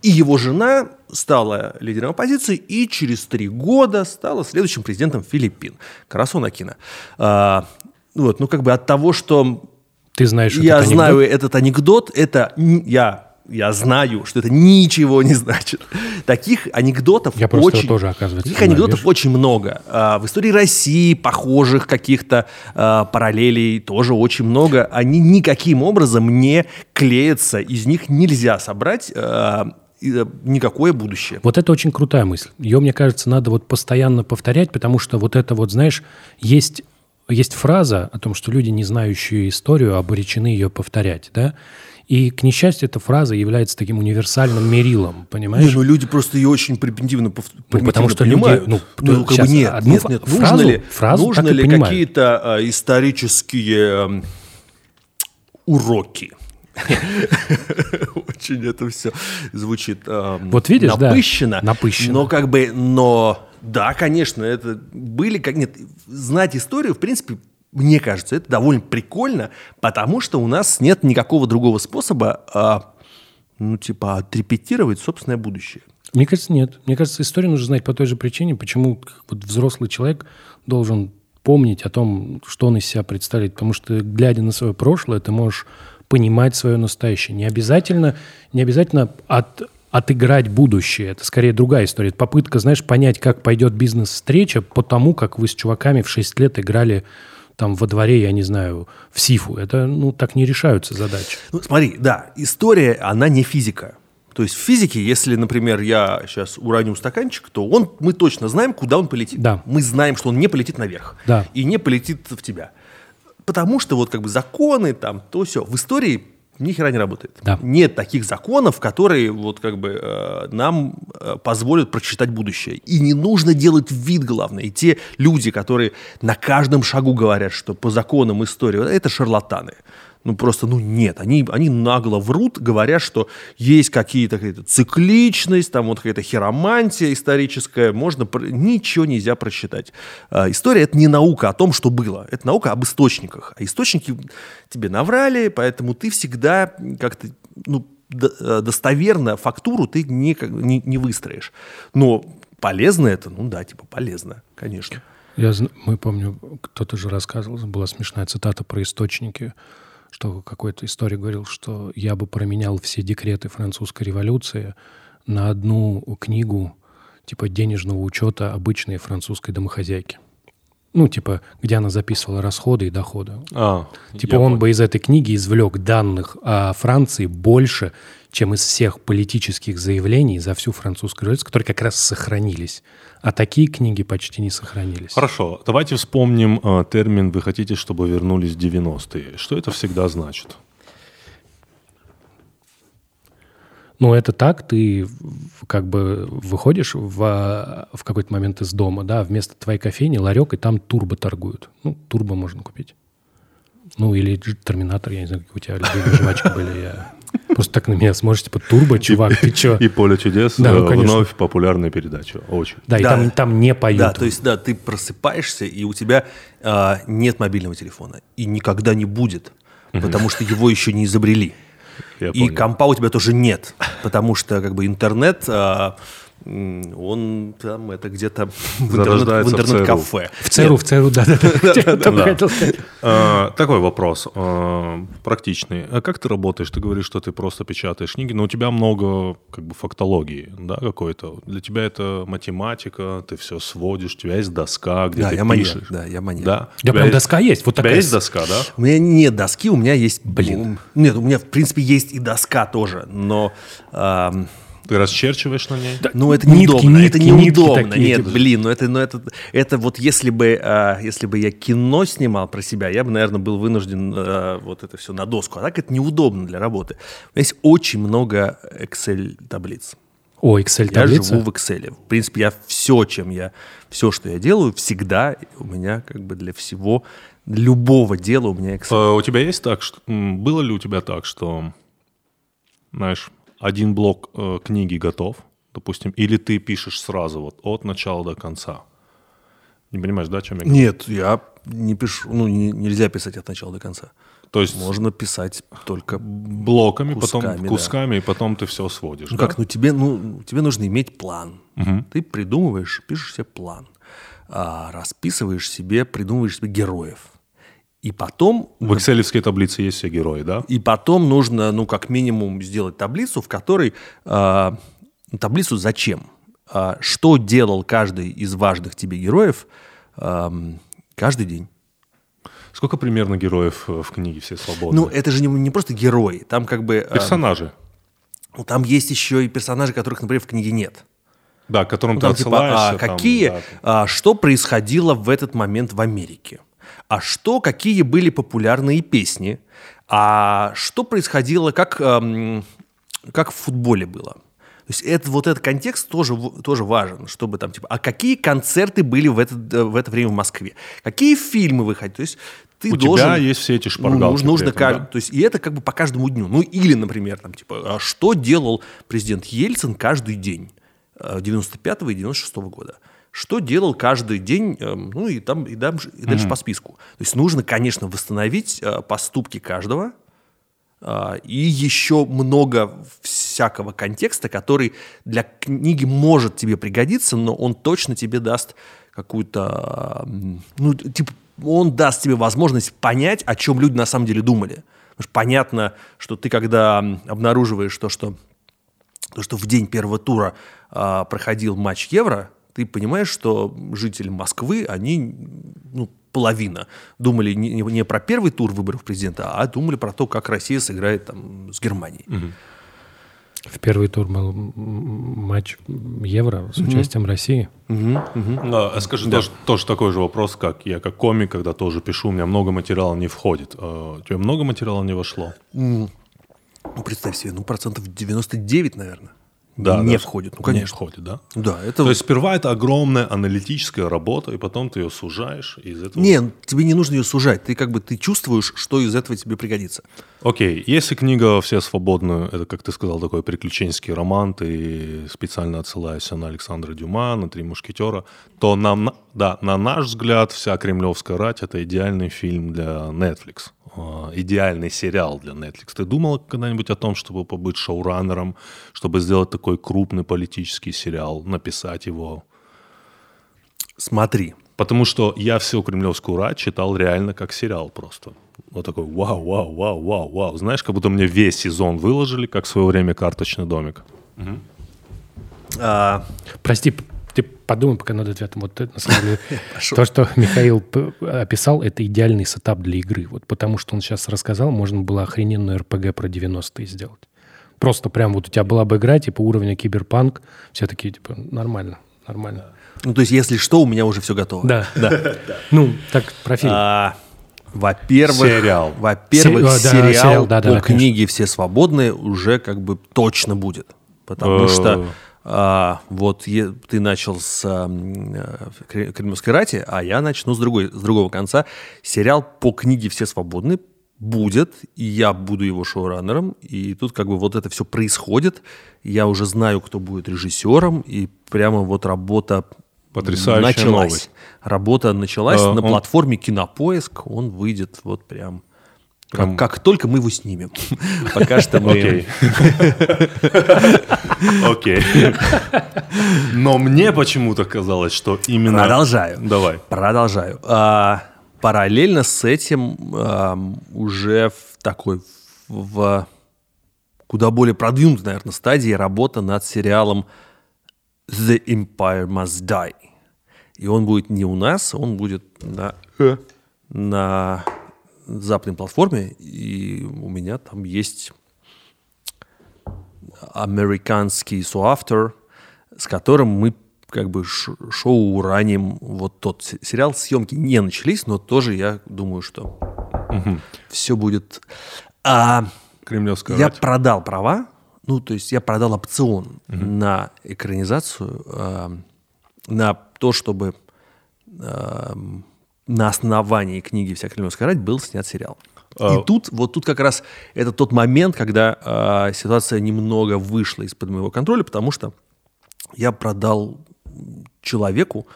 и его жена стала лидером оппозиции и через три года стала следующим президентом Филиппин. Карасон Акина. А, вот, ну как бы от того, что ты знаешь я этот знаю анекдот? этот анекдот, это я я знаю, что это ничего не значит. Таких анекдотов я очень, тоже, оказывается, таких анекдотов видишь? очень много. А, в истории России похожих каких-то а, параллелей тоже очень много. Они никаким образом не клеятся, из них нельзя собрать а, никакое будущее. Вот это очень крутая мысль. Ее, мне кажется, надо вот постоянно повторять, потому что вот это вот, знаешь, есть, есть фраза о том, что люди, не знающие историю, обречены ее повторять, да? И, к несчастью, эта фраза является таким универсальным мерилом, понимаешь? Не, ну люди просто ее очень припендивно ну, потому что понимают. Люди, ну, ну как бы нет, одну нет, нет. Фразу, нужно ли, фразу нужно ли какие-то э, исторические э, уроки? Очень это все звучит э, вот видишь, напыщенно, да, напыщенно. Но как бы, но да, конечно, это были как нет знать историю, в принципе, мне кажется, это довольно прикольно, потому что у нас нет никакого другого способа, а, ну типа отрепетировать собственное будущее. Мне кажется, нет. Мне кажется, историю нужно знать по той же причине, почему вот взрослый человек должен помнить о том, что он из себя представляет, потому что глядя на свое прошлое, ты можешь понимать свое настоящее. Не обязательно, не обязательно от, отыграть будущее. Это скорее другая история. Это попытка, знаешь, понять, как пойдет бизнес-встреча по тому, как вы с чуваками в 6 лет играли там во дворе, я не знаю, в Сифу. Это, ну, так не решаются задачи. Ну, смотри, да, история, она не физика. То есть в физике, если, например, я сейчас уроню стаканчик, то он, мы точно знаем, куда он полетит. Да. Мы знаем, что он не полетит наверх. Да. И не полетит в тебя. Потому что вот как бы законы там, то все. В истории ни хера не работает. Да. Нет таких законов, которые вот как бы э, нам э, позволят прочитать будущее. И не нужно делать вид, главное. И те люди, которые на каждом шагу говорят, что по законам истории, это шарлатаны. Ну, просто, ну, нет. Они, они нагло врут, говоря, что есть какие-то какая-то цикличность, там вот какая-то хиромантия историческая. Можно... Ничего нельзя прочитать. А, история — это не наука о том, что было. Это наука об источниках. А источники тебе наврали, поэтому ты всегда как-то, ну, э, достоверно фактуру ты не, не, не выстроишь. Но полезно это? Ну да, типа полезно, конечно. Я, мы помню, кто-то же рассказывал, была смешная цитата про источники, что какой-то историк говорил, что я бы променял все декреты французской революции на одну книгу типа денежного учета обычной французской домохозяйки. Ну, типа, где она записывала расходы и доходы. А, Типа он понял. бы из этой книги извлек данных о Франции больше, чем из всех политических заявлений за всю французскую революцию, которые как раз сохранились. А такие книги почти не сохранились. Хорошо, давайте вспомним э, термин «Вы хотите, чтобы вернулись 90-е». Что это всегда значит? Ну, это так, ты как бы выходишь в, в какой-то момент из дома, да, вместо твоей кофейни ларек, и там турбо торгуют. Ну, турбо можно купить. Ну, или терминатор, я не знаю, какие у тебя любимые жвачки были. Я... Просто так на меня смотришь, типа, турбо, чувак, ты чё? И «Поле чудес» Да, ну, э, конечно. вновь популярная передача. Очень. Да, и Да. там, там не поют. Да, то есть, да, ты просыпаешься, и у тебя а, нет мобильного телефона. И никогда не будет, потому что его еще не изобрели. Я и понял. компа у тебя тоже нет, потому что как бы интернет, м, он там это где-то в, интернет, в интернет-кафе. В ЦРУ, в ЦРУ, да-да-да. А, Такой вопрос а, практичный. А как ты работаешь? Ты говоришь, что ты просто печатаешь книги, но у тебя много как бы фактологии, да, какой-то. Для тебя это математика, ты все сводишь, у тебя есть доска, где ты пишешь. да, я маньяк. Да? Да, У тебя прям доска есть. Вот У тебя такая. есть доска, да? У меня нет доски, у меня есть... Блин. Нет, у меня, в принципе, есть и доска тоже, но... Ты расчерчиваешь на ней? Ну, это Нитки, неудобно. нитки, это нитки неудобно. такие, Нет, типа. блин, ну это, ну это, это вот если бы, а, если бы я кино снимал про себя, я бы, наверное, был вынужден а, вот это все на доску. А так это неудобно для работы. У меня есть очень много Excel таблиц. О, Я Excel-таблица. живу в Excel. В принципе, я все, чем я, все, что я делаю, всегда у меня как бы для всего, любого дела у меня Excel. Э, У тебя есть так, что было ли у тебя так, что, знаешь, один блок э, книги готов, допустим, или ты пишешь сразу вот от начала до конца? Не понимаешь, да, о чем я говорю? Нет, я не пишу, ну не- нельзя писать от начала до конца. То есть Можно писать только блоками, Кусками, потом да. кусками, и потом ты все сводишь. Ну да? как, ну тебе, ну тебе нужно иметь план. Ты придумываешь, пишешь себе план, а, расписываешь себе, придумываешь себе героев. И потом, В экселевской таблице есть все герои, да? и потом нужно, ну как минимум сделать таблицу, в которой а, ну, таблицу зачем, А, что делал каждый из важных тебе героев ам, каждый день. Сколько примерно героев э, в книге «Все свободны»? Ну это же не, не просто герои, там как бы, а, Персонажи, ну, там есть еще и персонажи, которых, например, в книге нет. да, к которым Ну, ты там, типа, а, отсылаешься. там, какие, да, а, что происходило в этот момент в Америке, а что, какие были популярные песни, а что происходило, как, ам, как в футболе было. То есть это, вот этот контекст тоже, тоже важен, чтобы там, типа, а какие концерты были в это, в это время в Москве? Какие фильмы выходили? То есть ты У должен... тебя есть все эти Ну, шпаргалки. нужно, нужно при этом, ка- да? то есть и это как бы по каждому дню. Ну или, например, там типа, а что делал президент Ельцин каждый день э, 95 и 96 года? Что делал каждый день, эм, ну и там и, дальше- и дальше по списку. То есть нужно, конечно, восстановить э, поступки каждого, а, и еще много всякого контекста, который для книги может тебе пригодиться, но он точно тебе даст какую-то, м, ну, типа, он даст тебе возможность понять, о чем люди на самом деле думали. Потому что понятно, что ты, когда м, обнаруживаешь то, что, то, что в день первого тура а, проходил матч Евро, ты понимаешь, что жители Москвы, они, ну, половина, думали не, не- про первый тур выборов президента, а думали про то, как Россия сыграет там с Германией. В первый тур был матч Евро с участием России. Да, а скажи, тоже, тоже такой же вопрос, как я как комик, когда тоже пишу, у меня много материала не входит. А У тебя много материала не вошло? Ну, представь себе, ну, процентов 99, наверное, Да, не да. входит. Ну, Не конечно. входит, да? Да, это... То есть сперва это огромная аналитическая работа, и потом ты ее сужаешь, и из этого... Не, тебе не нужно ее сужать. Ты как бы ты чувствуешь, что из этого тебе пригодится. Окей, если книга «Все свободны», это, как ты сказал, такой приключенческий роман, ты специально отсылаешься на Александра Дюма, на «Три мушкетера», то на, на- да, на наш взгляд, «Вся кремлевская рать» — это идеальный фильм для Netflix, а, идеальный сериал для Netflix. Ты думал когда-нибудь о том, чтобы побыть шоураннером, чтобы сделать такой крупный политический сериал, написать его? Смотри. Потому что я всю кремлевскую рать читал реально как сериал просто. Вот такой вау, вау, вау, вау, вау. Знаешь, как будто мне весь сезон выложили, как в свое время карточный домик. А, Прости, ты подумай пока над ответом. Вот это, на самом деле, то, что Михаил описал, это идеальный сетап для игры. Вот потому что он сейчас рассказал, можно было охрененную РПГ про 90-е сделать. Просто прям вот у тебя была бы игра, типа уровня киберпанк, все такие, типа, нормально, нормально. ну, то есть, если что, у меня уже все готово. Да, да. Ну, так, про фильм. А, во-первых, Сериал. во-первых, Се- а, да, сериал, сериал, да, да, по да, конечно. книге «Все свободны» уже как бы точно будет. Потому что а, вот е- ты начал с а, э, Кре- Кремлевской рати, а я начну с, другой, с другого конца. Сериал по книге «Все свободны» будет, и я буду его шоураннером, и тут как бы вот это все происходит. Я уже знаю, кто будет режиссером, и прямо вот работа Потрясающая началась. новость. Работа началась А, на он- платформе Кинопоиск. Он выйдет вот прям... Как, как только мы его снимем. Пока что мы... Окей. Окей. Но мне почему-то казалось, что именно... Продолжаю. Давай. Продолжаю. А, параллельно с этим уже в такой в куда более продвинутой, наверное, стадии работа над сериалом The Empire Must Die. И он будет не у нас, он будет на, на западной платформе, и у меня там есть американский соавтор, с которым мы как бы шоу раним вот тот се- сериал. Съемки не начались, но тоже я думаю, что все будет... А, Кремлевская я рать. продал права, ну, то есть я продал опцион на экранизацию, а, на то, чтобы а, на основании книги «Вся Кремлевская рать» был снят сериал. А- И тут, вот тут как раз это тот момент, когда а, ситуация немного вышла из-под моего контроля, потому что я продал человеку,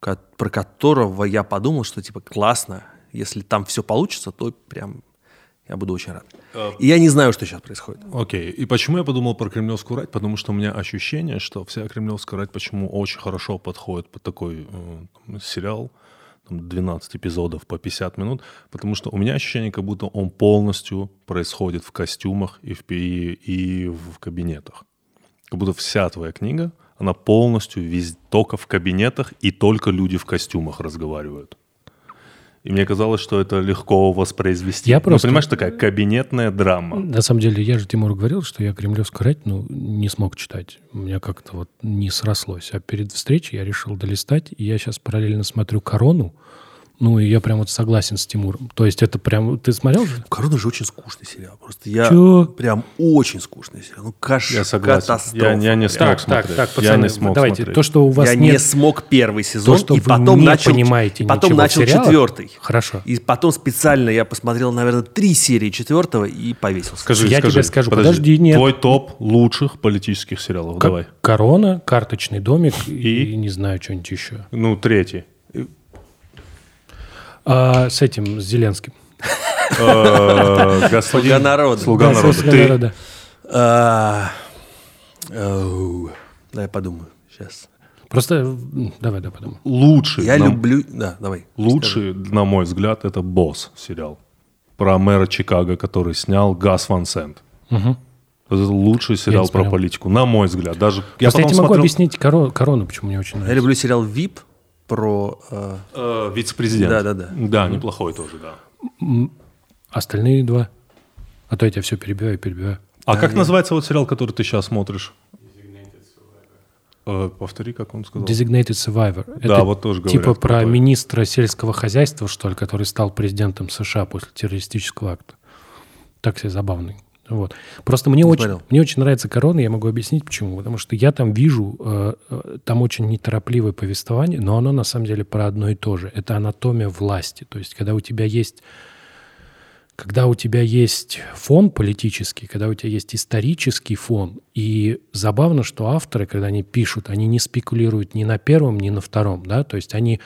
ко- про которого я подумал, что типа классно, если там все получится, то прям я буду очень рад. И я не знаю, что сейчас происходит. Окей. И почему я подумал про кремлевскую рать? Потому что у меня ощущение, что вся кремлевская рать почему очень хорошо подходит под такой э, сериал, там, 12 эпизодов по 50 минут, потому что у меня ощущение, как будто он полностью происходит в костюмах и в, пи- и в кабинетах. Как будто вся твоя книга, она полностью вез, только в кабинетах, и только люди в костюмах разговаривают. И мне казалось, что это легко воспроизвести. Я Ну, просто- понимаешь, такая кабинетная драма. На самом деле, я же Тимуру говорил, что я «Кремлевскую рать» ну, не смог читать. У меня как-то вот не срослось. А перед встречей я решил долистать, и я сейчас параллельно смотрю «Корону», ну, и я прям вот согласен с Тимуром. То есть это прям... Ты смотрел же? Корона же очень скучный сериал. Просто я Чё? прям очень скучный сериал. Ну, каш, Я согласен. катастрофа. Я- я не смог Так, так, смотреть. так, Я пацаны, не смог давайте. смотреть. То, что у вас я нет... не смог первый сезон, что и вы потом не начал, понимаете потом начал сериалах? четвертый. Хорошо. И потом специально я посмотрел, наверное, три серии четвертого и повесился. Скажи, Я скажи, тебе скажу, подожди, нет. Твой топ лучших политических сериалов. Как Давай. «Корона», «Карточный домик» и, И? не знаю, что-нибудь еще. Ну, третий. А, с этим, с Зеленским. Э. Слуга народа. Слуга Да, народа. «Слуга Ты- народа». А. Дай я подумаю. Сейчас. Просто давай, давай, подумай. Лучший, Я на- люблю... Да, давай. лучший, на мой взгляд, это «Босс» сериал. Про мэра Чикаго, который снял Гас Ван Сент. Это лучший сериал про политику, на мой взгляд. Даже я Просто я, могу смотрел объяснить коро- корону, почему мне очень Я нравится. люблю сериал «Вип» про... э, э, вице-президент. Да-да-да. Да, неплохой тоже, да. Остальные два. А то я тебя все перебиваю, перебиваю. А как называется вот сериал, который ты сейчас смотришь? Э, повтори, как он сказал. Designated Survivor. Да, вот тоже говорят, Типа про крутой. министра сельского хозяйства, что ли, который стал президентом США после террористического акта. Так себе забавный. Вот. Просто мне очень, мне очень нравится «Корона», я могу объяснить почему. Потому что я там вижу, э, э, там очень неторопливое повествование, но оно на самом деле про одно и то же. Это анатомия власти. То есть когда у тебя есть когда у тебя есть фон политический, когда у тебя есть исторический фон, и забавно, что авторы, когда они пишут, они не спекулируют ни на первом, ни на втором, да, то есть они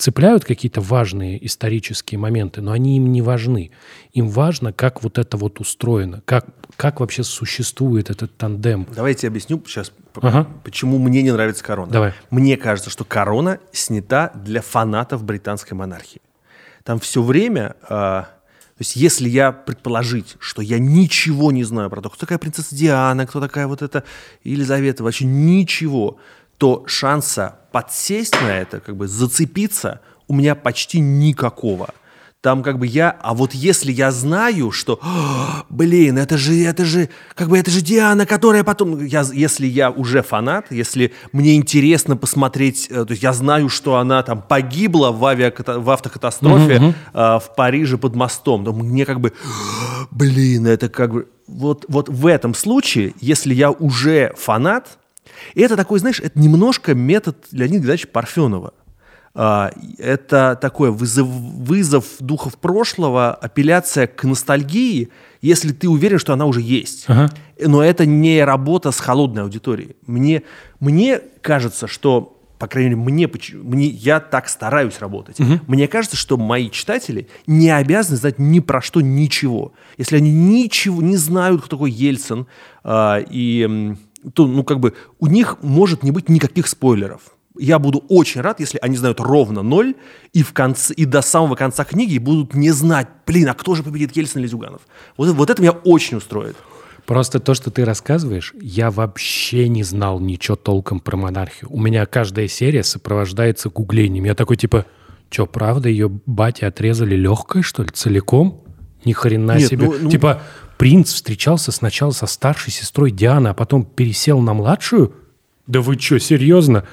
цепляют какие-то важные исторические моменты, но они им не важны. Им важно, как вот это вот устроено, как, как вообще существует этот тандем. Давайте я объясню сейчас, ага. почему мне не нравится корона. Давай. Мне кажется, что корона снята для фанатов британской монархии. Там все время... Э, то есть, если я предположить, что я ничего не знаю про то, кто такая принцесса Диана, кто такая вот эта Елизавета, вообще ничего, то шанса подсесть на это, как бы зацепиться, у меня почти никакого. Там как бы я, а вот если я знаю, что, блин, это же, это же, как бы это же Диана, которая потом, я, если я уже фанат, если мне интересно посмотреть, э, то есть я знаю, что она там погибла в, авиаката, в автокатастрофе uh-huh. Э, в Париже под мостом, то мне как бы, блин, это как бы, вот, вот в этом случае, если я уже фанат, и это такой, знаешь, это немножко метод Леонида Геннадьевича Парфенова. А, это такой вызов, вызов духов прошлого, апелляция к ностальгии, если ты уверен, что она уже есть. Ага. Но это не работа с холодной аудиторией. Мне, мне кажется, что по крайней мере, мне, мне, я так стараюсь работать. Угу. Мне кажется, что мои читатели не обязаны знать ни про что ничего. Если они ничего не знают, кто такой Ельцин, э, и то, ну, как бы, у них может не быть никаких спойлеров. Я буду очень рад, если они знают ровно ноль, и, в конце, и до самого конца книги будут не знать, блин, а кто же победит Ельцин или Зюганов. Вот, вот это меня очень устроит. Просто то, что ты рассказываешь, я вообще не знал ничего толком про монархию. У меня каждая серия сопровождается гуглением. Я такой типа, что, правда, ее батя отрезали легкой, что ли, целиком? Ни хрена Нет, себе. Ну, ну... Типа, принц встречался сначала со старшей сестрой Дианы, а потом пересел на младшую? Да вы что, серьезно?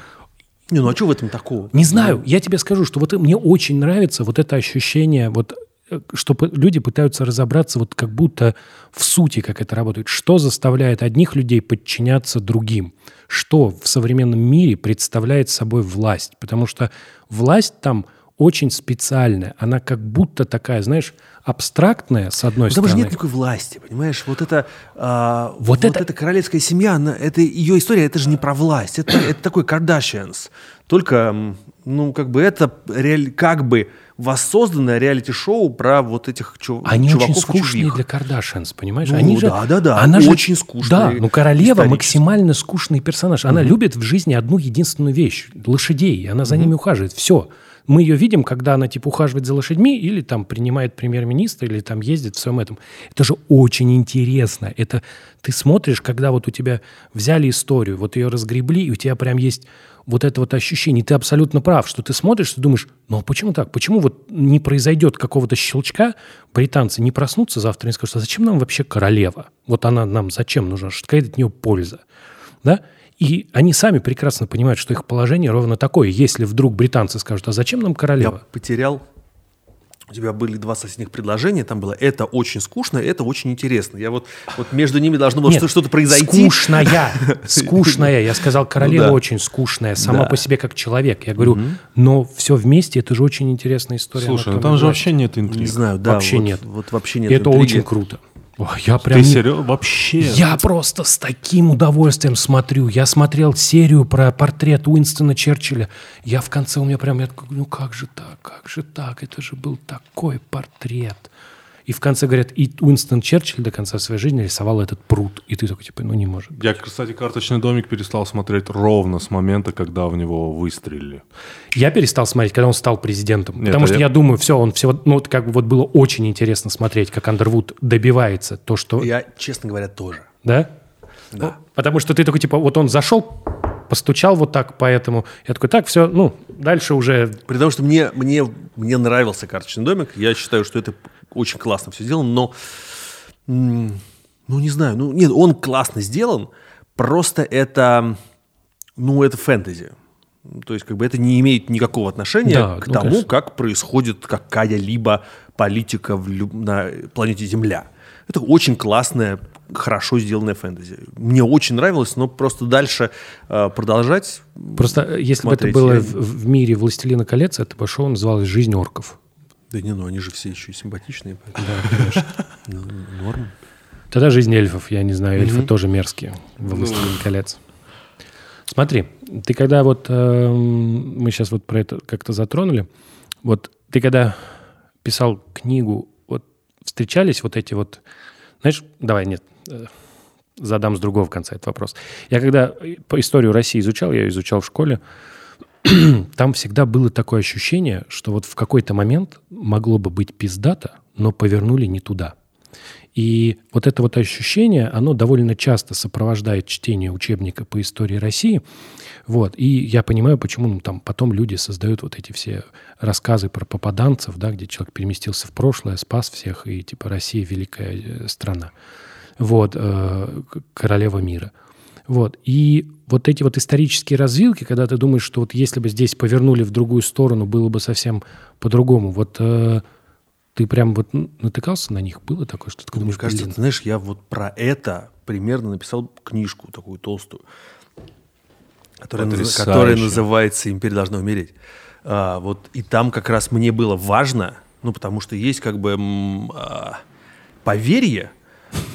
Не, ну а что в этом такого? Не знаю. Я тебе скажу, что вот мне очень нравится вот это ощущение, вот э, что люди пытаются разобраться вот как будто в сути, как это работает. Что заставляет одних людей подчиняться другим? Что в современном мире представляет собой власть? Потому что власть там очень специальная. Она как будто такая, знаешь, абстрактная, с одной Но стороны. Там же нет никакой власти, понимаешь? Вот это, а, вот, вот это... эта королевская семья, она, это ее история, это же не про власть. Это, это такой Кардашьянс. Только, ну, как бы это реаль, как бы воссозданное реалити-шоу про вот этих чув... Они чуваков очень скучные для Кардашьянс, понимаешь? Ну, Они да, же, да, да, она очень же, скучная. Да, ну королева максимально скучный персонаж. Она угу. любит в жизни одну единственную вещь – лошадей. Она за угу. ними ухаживает. Все. Мы ее видим, когда она типа ухаживает за лошадьми или там принимает премьер-министра, или там ездит в своем этом. Это же очень интересно. Это ты смотришь, когда вот у тебя взяли историю, вот ее разгребли, и у тебя прям есть вот это вот ощущение. Ты абсолютно прав, что ты смотришь, ты думаешь, ну а почему так? Почему вот не произойдет какого-то щелчка, британцы не проснутся завтра и скажут, а зачем нам вообще королева? Вот она нам зачем нужна? Какая от нее польза? Да? И они сами прекрасно понимают, что их положение ровно такое. Если вдруг британцы скажут, а зачем нам королева? Я потерял у тебя были два соседних предложения, там было «это очень скучно», «это очень интересно». Я вот, вот между ними должно было Нет, что-то произойти. скучная, скучная. Я сказал, королева ну, да. очень скучная, сама да. по себе как человек. Я говорю, угу. но все вместе, это же очень интересная история. Слушай, ну там же вообще нет интриг. Не знаю, да. Вообще вот, нет. Вот вообще нет Это интриги. очень круто. Я прям... Ты серьезно? Вообще? Я просто с таким удовольствием смотрю. Я смотрел серию про портрет Уинстона Черчилля. Я в конце у меня прям, я такой, ну как же так, как же так? Это же был такой портрет. И в конце говорят, и Уинстон Черчилль до конца своей жизни рисовал этот пруд. И ты такой, типа, ну не может быть. Я, кстати, «Карточный домик» перестал смотреть ровно с момента, когда в него выстрелили. Я перестал смотреть, когда он стал президентом. Нет, потому а что я... я думаю, все, он всего... Ну, как бы вот было очень интересно смотреть, как Андервуд добивается то, что... Я, честно говоря, тоже. Да? Да. Ну, потому что ты такой, типа, вот он зашел, постучал вот так, поэтому я такой, так, все, ну, дальше уже... При том, что мне, мне, мне нравился карточный домик, я считаю, что это очень классно все сделано, но, ну, не знаю, ну, нет, он классно сделан, просто это, ну, это фэнтези. То есть, как бы это не имеет никакого отношения да, к ну, тому, конечно. как происходит какая-либо политика в, на планете Земля. Это очень классная хорошо сделанное фэнтези. Мне очень нравилось, но просто дальше э, продолжать. Просто э, если бы это смотреть было я- в, в мире «Властелина колец», это бы шоу называлось «Жизнь орков». Да не, ну они же все еще и симпатичные. поэтому Да, конечно. ну, Норм. Тогда «Жизнь эльфов», я не знаю, эльфы тоже мерзкие в Ну. «Властелин колец». Смотри, ты когда вот, эм, мы сейчас вот про это как-то затронули, вот ты когда писал книгу, вот встречались вот эти вот, знаешь, давай, нет, э, задам с другого конца этот вопрос. Я когда по историю России изучал, я ее изучал в школе, там всегда было такое ощущение, что вот в какой-то момент могло бы быть пиздато, но повернули не туда. И вот это вот ощущение, оно довольно часто сопровождает чтение учебника по истории России. Вот. И я понимаю, почему ну, там потом люди создают вот эти все рассказы про попаданцев, да, где человек переместился в прошлое, спас всех, и типа Россия великая э, страна. Вот. э, королева мира. Вот. И вот эти вот исторические развилки, когда ты думаешь, что вот если бы здесь повернули в другую сторону, было бы совсем по-другому. Вот э, ты прям вот натыкался на них? Было такое, что ты Мне думаешь, кажется, блин, ты знаешь, я вот про это примерно написал книжку такую толстую, которая, наз- которая называется «Империя должна умереть». А, вот и там как раз мне было важно, ну потому что есть как бы а, поверье,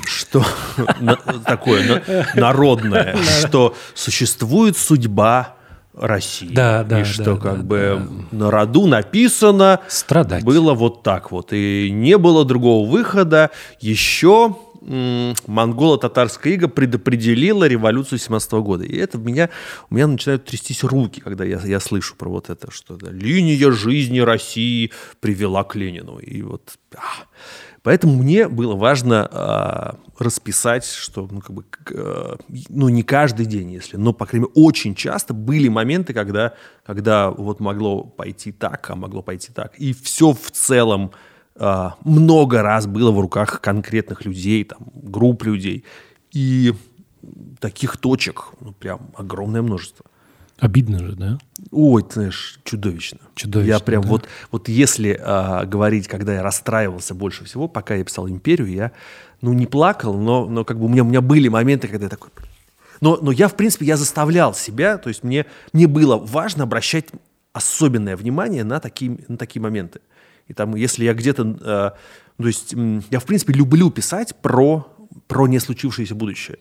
что такое на- народное, что существует судьба России, Да, да, и что да, как да, бы на роду написано страдать. было вот так вот. И не было другого выхода. Еще монголо-татарская ига предопределила революцию 17 года. И это меня, у меня начинают трястись руки, когда я, я слышу про вот это, что да, линия жизни России привела к Ленину. И вот... а. Поэтому мне было важно а, расписать, что, ну, как бы, э, ну, не каждый день, если, но, по крайней мере, очень часто были моменты, когда, когда вот могло пойти так, а могло пойти так. И все в целом а, много раз было в руках конкретных людей, там, групп людей. И таких точек, ну, прям огромное множество. Обидно же, да? Ой, ты знаешь, чудовищно. Чудовищно, Я прям да? вот, вот если а, говорить, когда я расстраивался больше всего, пока я писал «Империю», я, ну, не плакал, но, но как бы у меня, у меня были моменты, когда я такой... Но, но я, в принципе, я заставлял себя, то есть мне, мне было важно обращать особенное внимание на такие, на такие моменты. И там, если я где-то... э, то есть я, в принципе, люблю писать про, про не случившееся будущее.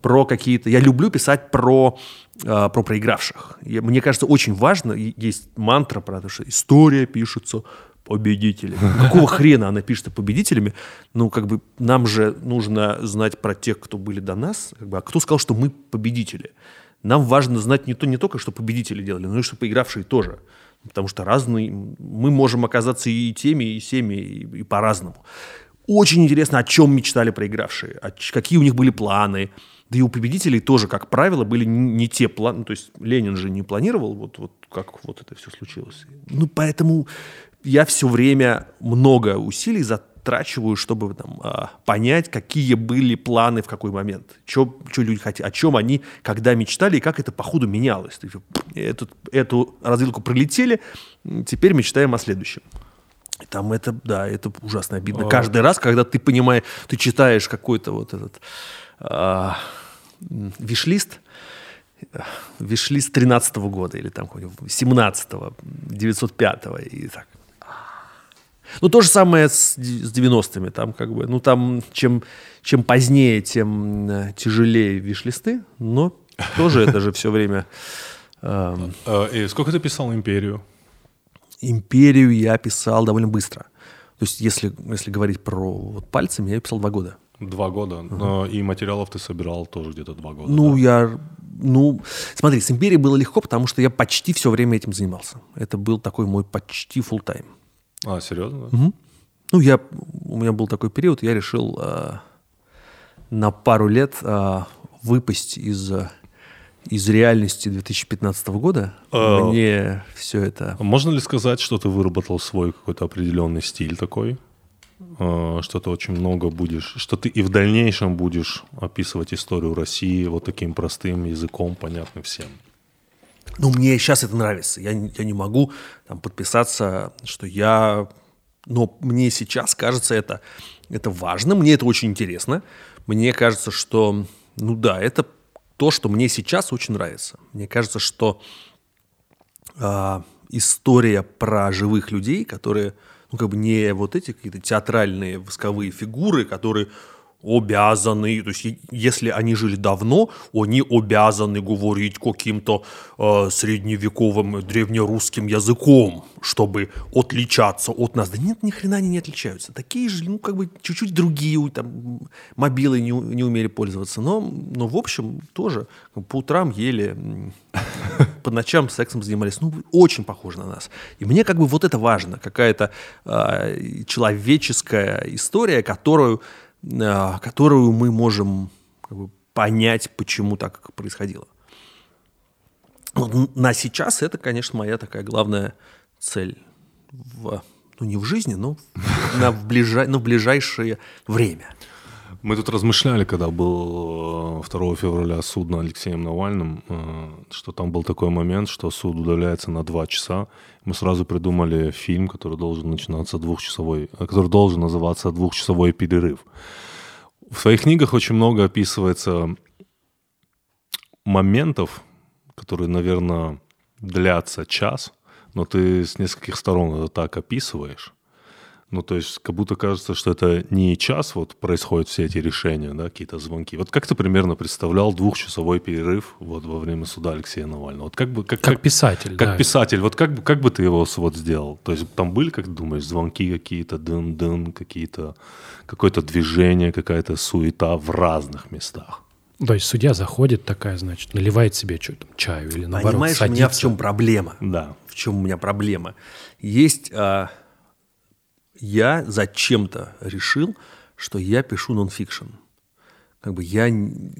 Про какие-то... Я люблю писать про, про проигравших. Я- мне кажется, очень важно, есть мантра про то, что история пишется победителями. Какого хрена она пишется победителями? Ну, как бы нам же нужно знать про тех, кто были до нас. Как бы, а кто сказал, что мы победители? Нам важно знать не, то, не только, что победители делали, но и что проигравшие тоже. Потому что разные, мы можем оказаться и теми, и семи, и, и по-разному. Очень интересно, о чем мечтали проигравшие, о какие у них были планы. Да и у победителей тоже, как правило, были не, те планы. То есть Ленин же не планировал, вот, вот как вот это все случилось. Ну, поэтому я все время много усилий затрачиваю, чтобы там, а, понять, какие были планы в какой момент. Что люди хотели, о чем они, когда мечтали, и как это по ходу менялось. Эту, эту развилку пролетели, теперь мечтаем о следующем. Там это, да, это ужасно обидно. Каждый раз, когда ты понимаешь, ты читаешь какой-то вот этот а, виш-лист, виш-лист 13 года или там какой-нибудь 17-го, 905-го и так. Ну, то же самое с, с 90-ми. Там как бы, ну, там чем, чем позднее, тем э, тяжелее виш-листы, но тоже это же все время... эм, Э, И сколько ты писал «Империю»? Империю я писал довольно быстро. То есть, если, если говорить про вот пальцами, я писал два года. Два года. Но и материалов ты собирал тоже где-то два года. Ну, да? я... Ну, смотри, с империей было легко, потому что я почти все время этим занимался. Это был такой мой почти full тайм А, серьезно? да? Ну, я... У меня был такой период, я решил э, на пару лет э, выпасть из, из реальности 2015 года. А. Мне все это... Можно ли сказать, что ты выработал свой какой-то определенный стиль такой? Э, Что ты очень много будешь, что ты и в дальнейшем будешь описывать историю России вот таким простым языком, понятным всем. Ну, мне сейчас это нравится. Я, я не могу там, подписаться, что я... Но мне сейчас кажется это это важно, мне это очень интересно. Мне кажется, что, ну да, это то, что мне сейчас очень нравится. Мне кажется, что э, история про живых людей, которые, ну как бы не вот эти какие-то театральные восковые фигуры, которые обязаны, то есть если они жили давно, они обязаны говорить каким-то э, средневековым древнерусским языком, чтобы отличаться от нас. Да нет, ни хрена они не отличаются. Такие же, ну, как бы чуть-чуть другие, там, мобилы не, не умели пользоваться. Но, но, в общем, тоже по утрам ели, по ночам сексом занимались. Ну, очень похоже на нас. И мне как бы вот это важно, какая-то э, человеческая история, которую которую мы можем как бы, понять, почему так происходило. Вот на сейчас это, конечно, моя такая главная цель в, ну, не в жизни, но на в, в ближайшее время. Мы тут размышляли, когда был 2 э, февраля суд на Алексеем Навальным, э, что там был такой момент, что суд удаляется на два часа. Мы сразу придумали фильм, который должен начинаться двухчасовой, э, который должен называться «Двухчасовой перерыв». В своих книгах очень много описывается моментов, которые, наверное, длятся час, но ты с нескольких сторон это так описываешь, ну, то есть, как будто кажется, что это не час вот происходят все эти решения, да, какие-то звонки. Вот как ты примерно представлял двухчасовой перерыв вот во время суда Алексея Навального? Вот как бы как, как, как писатель, как да. писатель, вот как бы как бы ты его вот сделал? То есть там были, как ты думаешь, звонки какие-то, дын-дын, какие-то какое-то движение, какая-то суета в разных местах? То есть судья заходит такая, значит, наливает себе что-то, чаю или наоборот Понимаешь, садится. у меня в чем проблема? Да. В чем у меня проблема? Есть а, я зачем-то решил, что я пишу нонфикшн. Как бы я,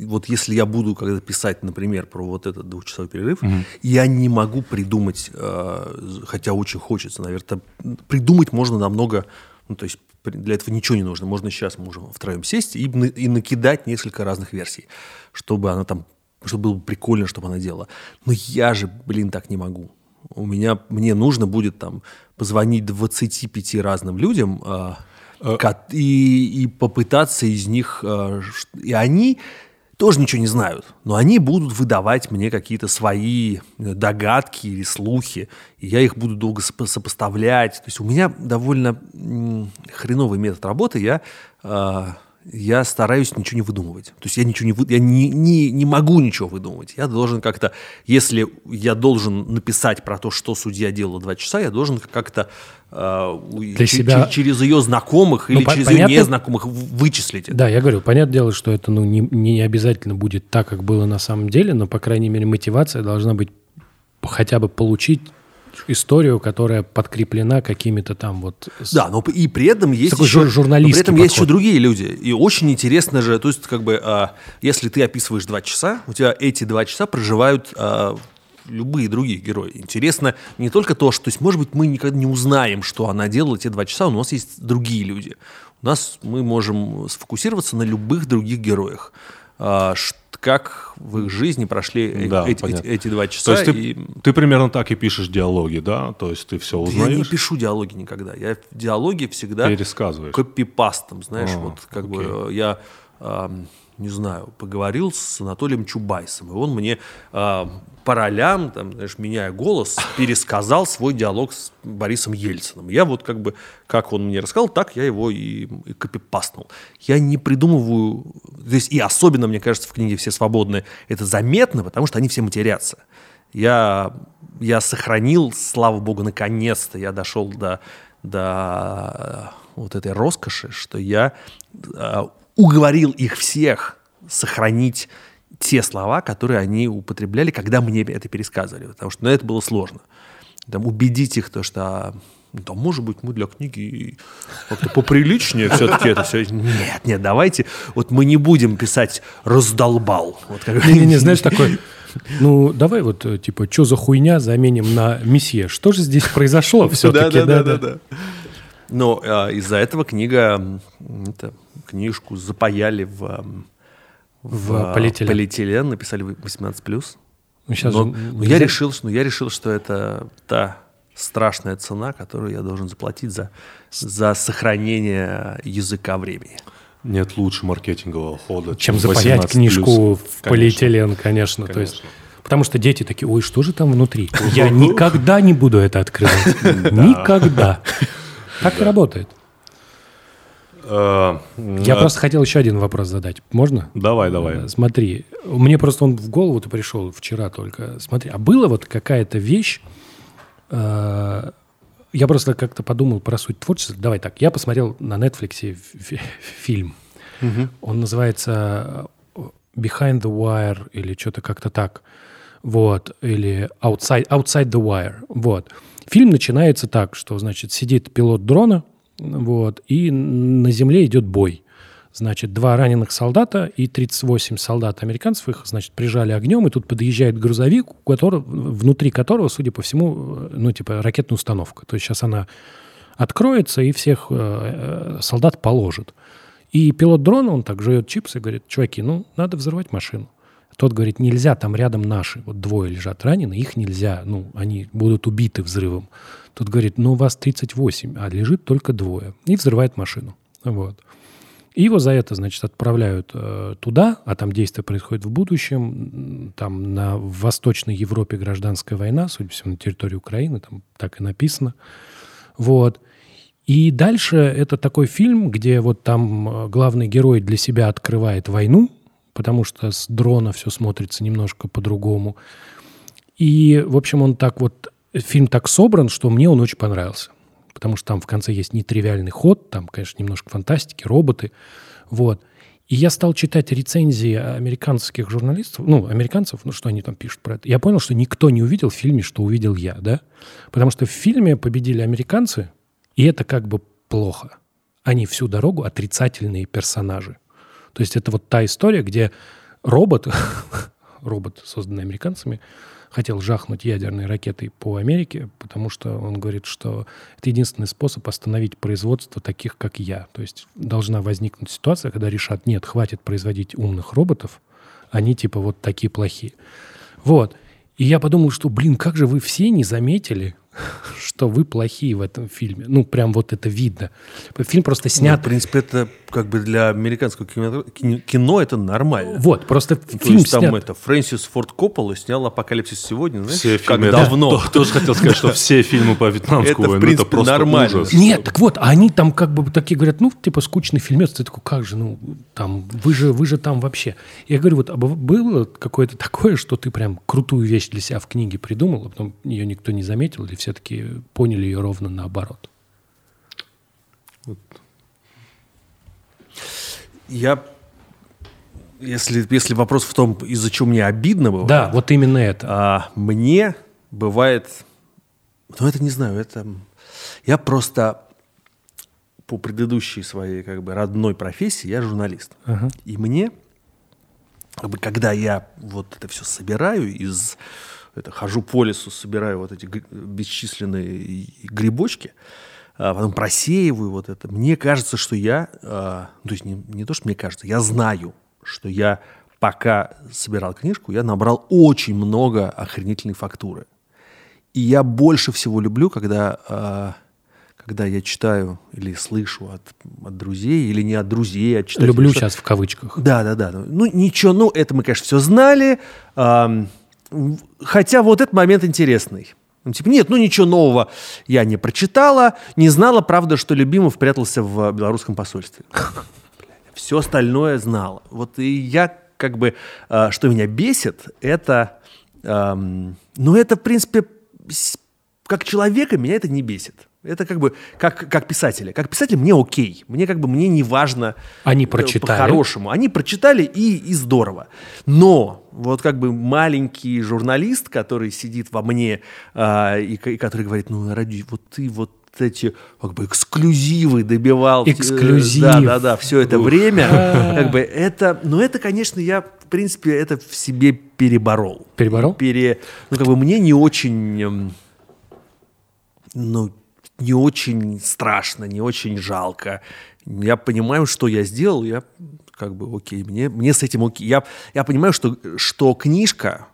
вот если я буду когда писать, например, про вот этот двухчасовой перерыв, угу. я не могу придумать, э, хотя очень хочется, наверное, придумать можно намного, ну, то есть для этого ничего не нужно. Можно сейчас можем втроем сесть и, и накидать несколько разных версий, чтобы она там, чтобы было прикольно, чтобы она делала. Но я же, блин, так не могу у меня, мне нужно будет там позвонить 25 разным людям э, э. и, и попытаться из них... Э, и они тоже ничего не знают, но они будут выдавать мне какие-то свои догадки или слухи, и я их буду долго сопоставлять. То есть у меня довольно хреновый метод работы. Я я стараюсь ничего не выдумывать. То есть я ничего не, вы, я не, не, не могу ничего выдумывать. Я должен как-то, если я должен написать про то, что судья делал два часа, я должен как-то э, ч- себя... через ее знакомых ну, или по- через понятно... ее незнакомых вычислить это. Да, я говорю, понятное дело, что это ну, не, не обязательно будет так, как было на самом деле, но, по крайней мере, мотивация должна быть хотя бы получить историю, которая подкреплена какими-то там вот... Да, но и при этом есть еще... журналистский При этом подход. есть еще другие люди. И очень интересно же, то есть как бы, а, если ты описываешь два часа, у тебя эти два часа проживают а, любые другие герои. Интересно не только то, что, то есть, может быть, мы никогда не узнаем, что она делала те два часа, у нас есть другие люди. У нас мы можем сфокусироваться на любых других героях. А, как в их жизни прошли да, эти, эти, эти два часа. То есть и... ты, ты примерно так и пишешь диалоги, да? То есть ты все узнаешь? Я не пишу диалоги никогда. Я диалоги всегда... Пересказываешь. Копипастом, знаешь. А, вот как окей. бы я... Э, не знаю, поговорил с Анатолием Чубайсом, и он мне э, по ролям, там, знаешь, меняя голос, пересказал свой диалог с Борисом Ельциным. Я вот как бы, как он мне рассказал, так я его и, и копипастнул. Я не придумываю, то есть и особенно, мне кажется, в книге «Все свободны» это заметно, потому что они все матерятся. Я, я сохранил, слава богу, наконец-то я дошел до, до вот этой роскоши, что я э, уговорил их всех сохранить те слова, которые они употребляли, когда мне это пересказывали, потому что ну, это было сложно. Там, убедить их, то, что ну, там, может быть, мы для книги как-то поприличнее все-таки это все. Нет, нет, давайте, вот мы не будем писать «раздолбал». Вот как... Не, не, не, знаешь, такой, ну, давай вот, э, типа, что за хуйня заменим на месье? Что же здесь произошло все-таки? Да, да, да, да. Но а, из-за этого книга, это, книжку запаяли в в, в полиэтилен. полиэтилен, написали 18+. Ну, сейчас но, же но я решил, что, ну, я решил, что это та страшная цена, которую я должен заплатить за, за сохранение языка времени. Нет лучше маркетингового хода, чем запаять книжку в полиэтилен, конечно. конечно. То есть, потому что дети такие, ой, что же там внутри? Я никогда не буду это открывать. Никогда. Так и работает. Э, Я просто хотел еще один вопрос задать. Можно? Давай, давай. Э, смотри, мне просто он в голову-то пришел вчера только. Смотри, а была вот какая-то вещь, э, я просто как-то подумал про суть творчества. Давай так, я посмотрел на Netflix фильм. Угу. Он называется Behind the Wire или что-то как-то так. Вот. Или Outside, Outside the Wire. Вот. Фильм начинается так, что, значит, сидит пилот дрона, вот, и на земле идет бой. Значит, два раненых солдата и 38 солдат американцев их, значит, прижали огнем, и тут подъезжает грузовик, у которого, внутри которого, судя по всему, ну, типа, ракетная установка. То есть сейчас она откроется и всех э, э солдат положит. И пилот дрона, он так жует чипсы и говорит, чуваки, ну, надо взорвать машину. Тот говорит, нельзя, там рядом наши, вот двое лежат ранены, их нельзя, ну, они будут убиты взрывом. Тот говорит, ну, у вас 38, а лежит только двое. И взрывает машину. Вот. И его за это, значит, отправляют э, туда, а там действие происходит в будущем. Там на в Восточной Европе гражданская война, судя по всему, на территории Украины, там так и написано. Вот. И дальше это такой фильм, где вот там э, главный герой для себя открывает войну, потому что с дрона все смотрится немножко по-другому. И, в общем, он так вот, фильм так собран, что мне он очень понравился. Потому что там в конце есть нетривиальный ход, там, конечно, немножко фантастики, роботы. Вот. И я стал читать рецензии американских журналистов, ну, американцев, ну, что они там пишут про это. Я понял, что никто не увидел в фильме, что увидел я, да? Потому что в фильме победили американцы, и это как бы плохо. Они всю дорогу отрицательные персонажи. То есть это вот та история, где робот, робот, созданный американцами, хотел жахнуть ядерной ракетой по Америке, потому что он говорит, что это единственный способ остановить производство таких, как я. То есть должна возникнуть ситуация, когда решат, нет, хватит производить умных роботов, они типа вот такие плохие. Вот. И я подумал, что, блин, как же вы все не заметили, что вы плохие в этом фильме. Ну, прям вот это видно. Фильм просто снят... Ну, в принципе, это как бы для американского кино, кино это нормально. Вот, просто ну, фильм есть, снят... там это, Фрэнсис Форд Коппола снял «Апокалипсис сегодня», знаешь, все как фильмы, давно. Я тоже хотел сказать, что все фильмы по вьетнамскому это, в принципе, это просто нормально. ужас. Нет, так вот, они там как бы такие говорят, ну, типа, скучный фильмец. Ты такой, как же, ну, там, вы же, вы же там вообще. Я говорю, вот, а было какое-то такое, что ты прям крутую вещь для себя в книге придумал, а потом ее никто не заметил, или все-таки поняли ее ровно наоборот? Вот. Я если, если вопрос в том, из-за чего мне обидно было. Да, вот именно это. А, мне бывает, ну это не знаю, это я просто по предыдущей своей как бы родной профессии я журналист, ага. и мне как бы, когда я вот это все собираю из это, хожу по лесу, собираю вот эти бесчисленные грибочки, а потом просеиваю вот это. Мне кажется, что я, а, то есть не, не то, что мне кажется, я знаю, что я пока собирал книжку, я набрал очень много охренительной фактуры. И я больше всего люблю, когда, а, когда я читаю или слышу от, от друзей, или не от друзей, а читаю. Люблю сейчас в кавычках. Да, да, да. Ну, ничего, ну, это мы, конечно, все знали. Хотя вот этот момент интересный. Ну, типа, нет, ну ничего нового я не прочитала, не знала, правда, что Любимов прятался в белорусском посольстве. Все остальное знала. Вот и я как бы, э, что меня бесит, это, э, ну это, в принципе, как человека меня это не бесит. Это как бы как, как писателя. Как писатель мне окей. Мне как бы мне не важно Они э, прочитали. по-хорошему. Они прочитали и, и здорово. Но вот как бы маленький журналист, который сидит во мне а, и, и который говорит, ну, ради, вот ты вот эти как бы эксклюзивы добивал. Э, Эксклюзив. Да, да, да, все это время. Как бы это, но это, конечно, я, в принципе, это в себе переборол. Переборол? Пере, ну, как бы мне не очень, ну, не очень страшно, не очень жалко. Я понимаю, что я сделал, я как бы окей, мне, мне с этим окей. Я, я понимаю, что, что книжка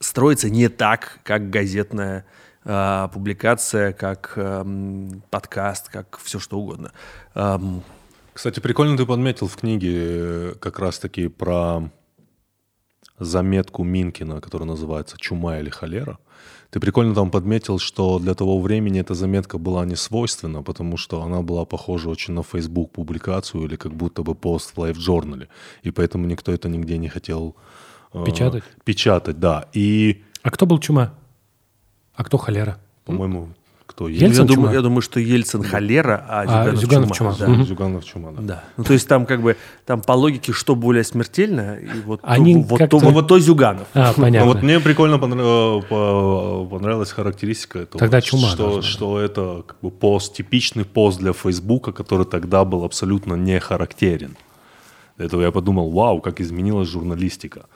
строится не так, как газетная а, публикация, как эм, подкаст, как все что угодно. Эм, Кстати, прикольно ты подметил в книге э, как раз-таки про заметку Минкина, которая называется «Чума или холера». Ты прикольно там подметил, что для того времени эта заметка была не свойственна, потому что она была похожа очень на Facebook публикацию или как будто бы пост в лайв-журнале. И поэтому никто это нигде не хотел... э, Печатать? Печатать, да. И, А кто был чума? А кто холера? по-моему, кто? Ельцин я, чума? думаю, я думаю, что Ельцин холера, а Зюганов, Зюганов чума. чума. Да. Да, Зюганов чума, да. Да. Ну, то есть там как бы, там по логике, что более смертельно, и вот, Они то, вот, как-то- то, вот то Зюганов. А, Ну, понятно. вот мне прикольно по- понравилась характеристика этого. Тогда чума что, должна что это как бы пост, типичный пост для Фейсбука, который тогда был абсолютно не характерен. Для этого я подумал, вау, как изменилась журналистика.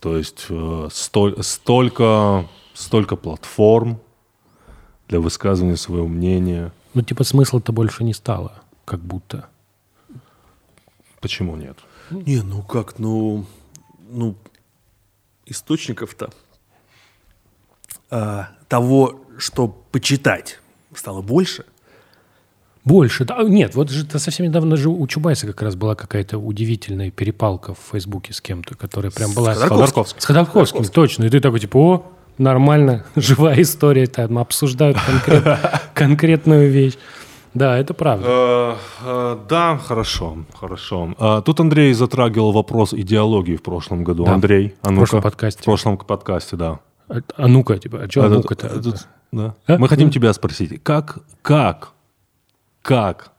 То есть э, столь- столько, столько платформ для высказывания своего мнения. Ну, типа, смысла-то больше не стало, как будто. Почему нет? Не, ну как, ну, ну источников-то а, того, что почитать, стало больше. Больше. Да, нет, вот же совсем недавно же у Чубайса как раз была какая-то удивительная перепалка в Фейсбуке с кем-то, которая прям была... Ходорковским. С Ходорковским, точно. И ты такой, типа, о, нормально, живая история, там обсуждают конкрет- конкретную вещь. Да, это правда. Э, э, Да, хорошо, хорошо. А, Тут Андрей затрагивал вопрос идеологии в прошлом году. Да. Андрей, а В ну-ка. прошлом подкасте. В прошлом подкасте, да. А, а ну-ка, типа, а что А, ну-ка-то? тут- тут- да. А? Мы хотим тебя спросить, как, как, как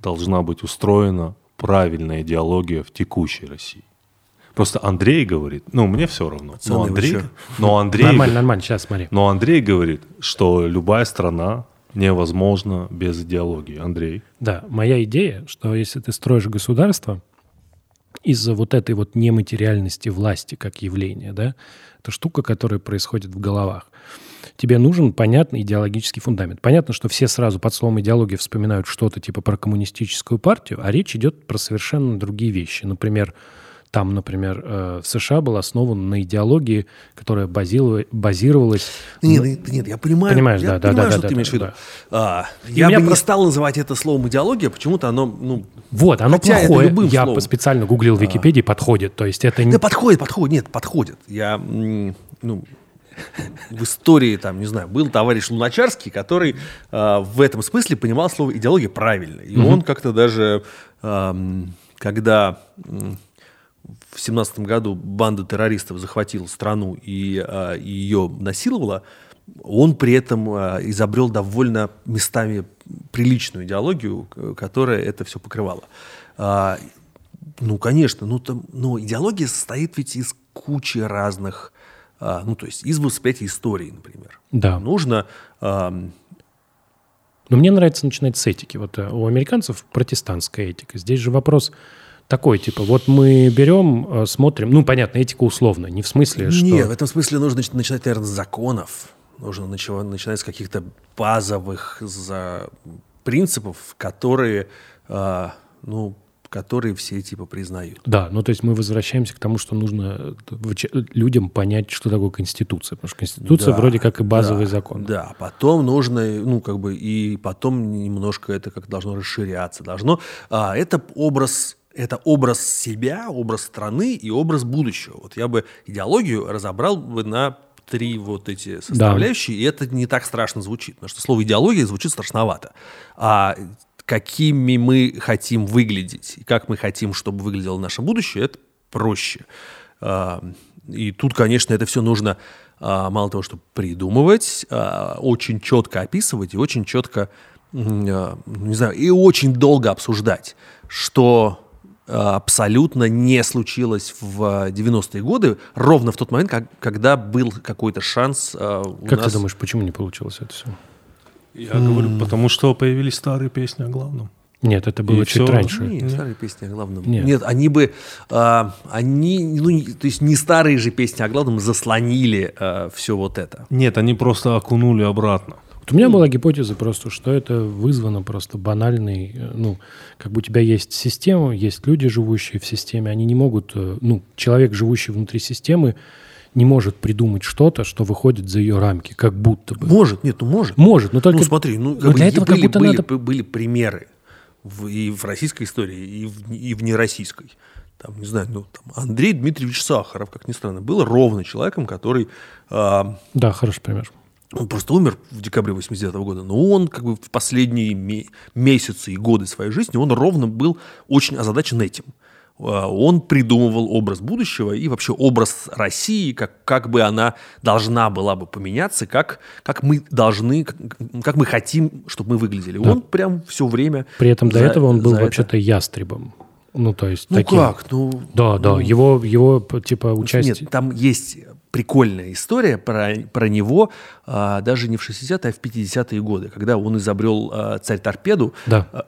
должна быть устроена правильная идеология в текущей России? Просто Андрей говорит, ну, мне все равно. Пацаны, Но Андрей, но Андрей, Нормально, нормально, сейчас смотри. но Андрей говорит, что любая страна невозможна без идеологии. Андрей. Да, моя идея, что если ты строишь государство из-за вот этой вот нематериальности власти как явления, да, это штука, которая происходит в головах. Тебе нужен понятный идеологический фундамент. Понятно, что все сразу под словом идеология вспоминают что-то типа про коммунистическую партию, а речь идет про совершенно другие вещи. Например, там, например, э, в США был основан на идеологии, которая базилова- базировалась... Нет, нет, нет, я понимаю, Понимаешь, я да, да, понимаю, да, что да, ты да, имеешь в виду. да. А, я бы не просто- стал называть это словом идеология, почему-то оно, ну, Вот, оно плохое. Я словом. специально гуглил в Википедии, подходит. То есть это не... Да подходит, подходит, нет, подходит. Я, ну, в истории, там, не знаю, был товарищ Луначарский, который а, в этом смысле понимал слово идеология правильно. И он как-то даже, ам, когда в семнадцатом году банда террористов захватила страну и, а, и ее насиловала, он при этом а, изобрел довольно местами приличную идеологию, которая это все покрывала. А, ну, конечно, ну, там, но идеология состоит ведь из кучи разных, а, ну, то есть из восприятия истории, например. Да. Нужно, ам, Но мне нравится начинать с этики. Вот э, у американцев протестантская этика. Здесь же вопрос такой, типа, вот мы берем, э, смотрим, ну, понятно, этика условно, не в смысле, что... Нет, в этом смысле нужно нач- начинать, наверное, с законов. Нужно начи- начинать с каких-то базовых за... принципов, которые, а, ну, которые все типа признают. Да, ну то есть мы возвращаемся к тому, что нужно э, людям понять, что такое Конституция. Потому что Конституция Да, вроде как и базовый да, закон. Да, потом нужно, ну, как бы, и потом немножко это как должно расширяться. Должно, а, это образ, это образ себя, образ страны и образ будущего. Вот я бы идеологию разобрал бы на три вот эти составляющие, и это не так страшно звучит, потому что слово идеология звучит страшновато. А какими мы хотим выглядеть, и как мы хотим, чтобы выглядело наше будущее, это проще. А, И тут, конечно, это все нужно а, мало того, что придумывать, а, очень четко описывать и очень четко, а, не знаю, и очень долго обсуждать, что абсолютно не случилось в 90-е годы, ровно в тот момент, как- когда был какой-то шанс а, у Как нас... ты думаешь, почему не получилось это все? Я говорю, потому что появились старые песни о главном. Нет, это было И чуть всё. раньше. Нет, старые песни о главном. Нет. Нет, они бы, а, они, ну, то есть не старые же песни о главном заслонили все вот это. Нет, они просто окунули обратно. Вот у меня была гипотеза просто, что это вызвано просто банальной, э, ну, как бы у тебя есть система, есть люди, живущие в системе, они не могут, э, ну, человек, живущий внутри системы, не может придумать что-то, что выходит за ее рамки, как будто бы. Может, нет, ну может. Может, но только... Ну смотри, ну, но для этого были, как будто были, надо... были примеры в, и в российской истории, и в, и в нероссийской. Там, не знаю, ну, там, Андрей Дмитриевич Сахаров, как ни странно, был ровно человеком, который... Э, да, хороший пример. Он просто умер в декабре 89 -го года, но он как бы в последние месяцы и годы своей жизни, он ровно был очень озадачен этим. А, он придумывал образ будущего и вообще образ России, как, как бы она должна была бы поменяться, как, как мы должны, как, как мы хотим, чтобы мы выглядели. Да. Он прям все время... При этом до этого он был вообще-то ястребом. Ну, то есть ну таким... как? Ну, да, да, ну, его, его типа участие... Нет, там есть прикольная история про, про него а, даже не в 60-е, а в 50-е годы, когда он изобрел а, царь-торпеду. Да. А,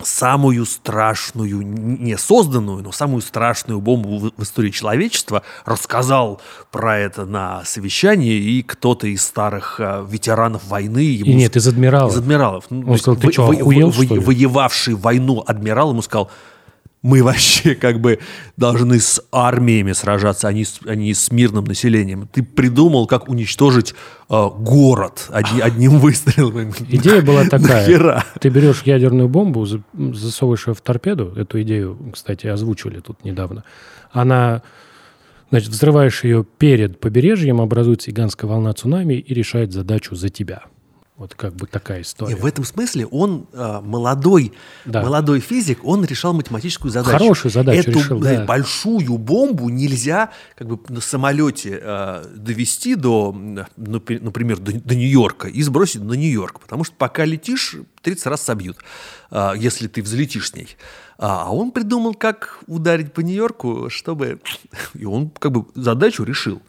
самую страшную, не созданную, но самую страшную бомбу в, в истории человечества, рассказал про это на совещании, и кто-то из старых а, ветеранов войны... Ему и нет, из адмиралов. Из адмиралов. Он сказал, ты что, охуел, во, что ли? Воевавший войну адмирал ему сказал, мы вообще как бы должны с армиями сражаться, а не с, а не с мирным населением. Ты придумал, как уничтожить э, город одни, одним выстрелом. Идея была такая. Нахера? Ты берешь ядерную бомбу, засовываешь ее в торпеду. Эту идею, кстати, озвучивали тут недавно. Она, значит, взрываешь ее перед побережьем, образуется гигантская волна цунами и решает задачу за тебя. Вот как бы такая история. И в этом смысле он э, молодой, да. молодой физик, он решал математическую задачу. Хорошую задачу Эту решил, да. большую бомбу нельзя как бы на самолете э, довести до, например, до, до Нью-Йорка и сбросить на Нью-Йорк, потому что пока летишь, 30 раз собьют, э, если ты взлетишь с ней. А он придумал, как ударить по Нью-Йорку, чтобы... И он как бы задачу решил.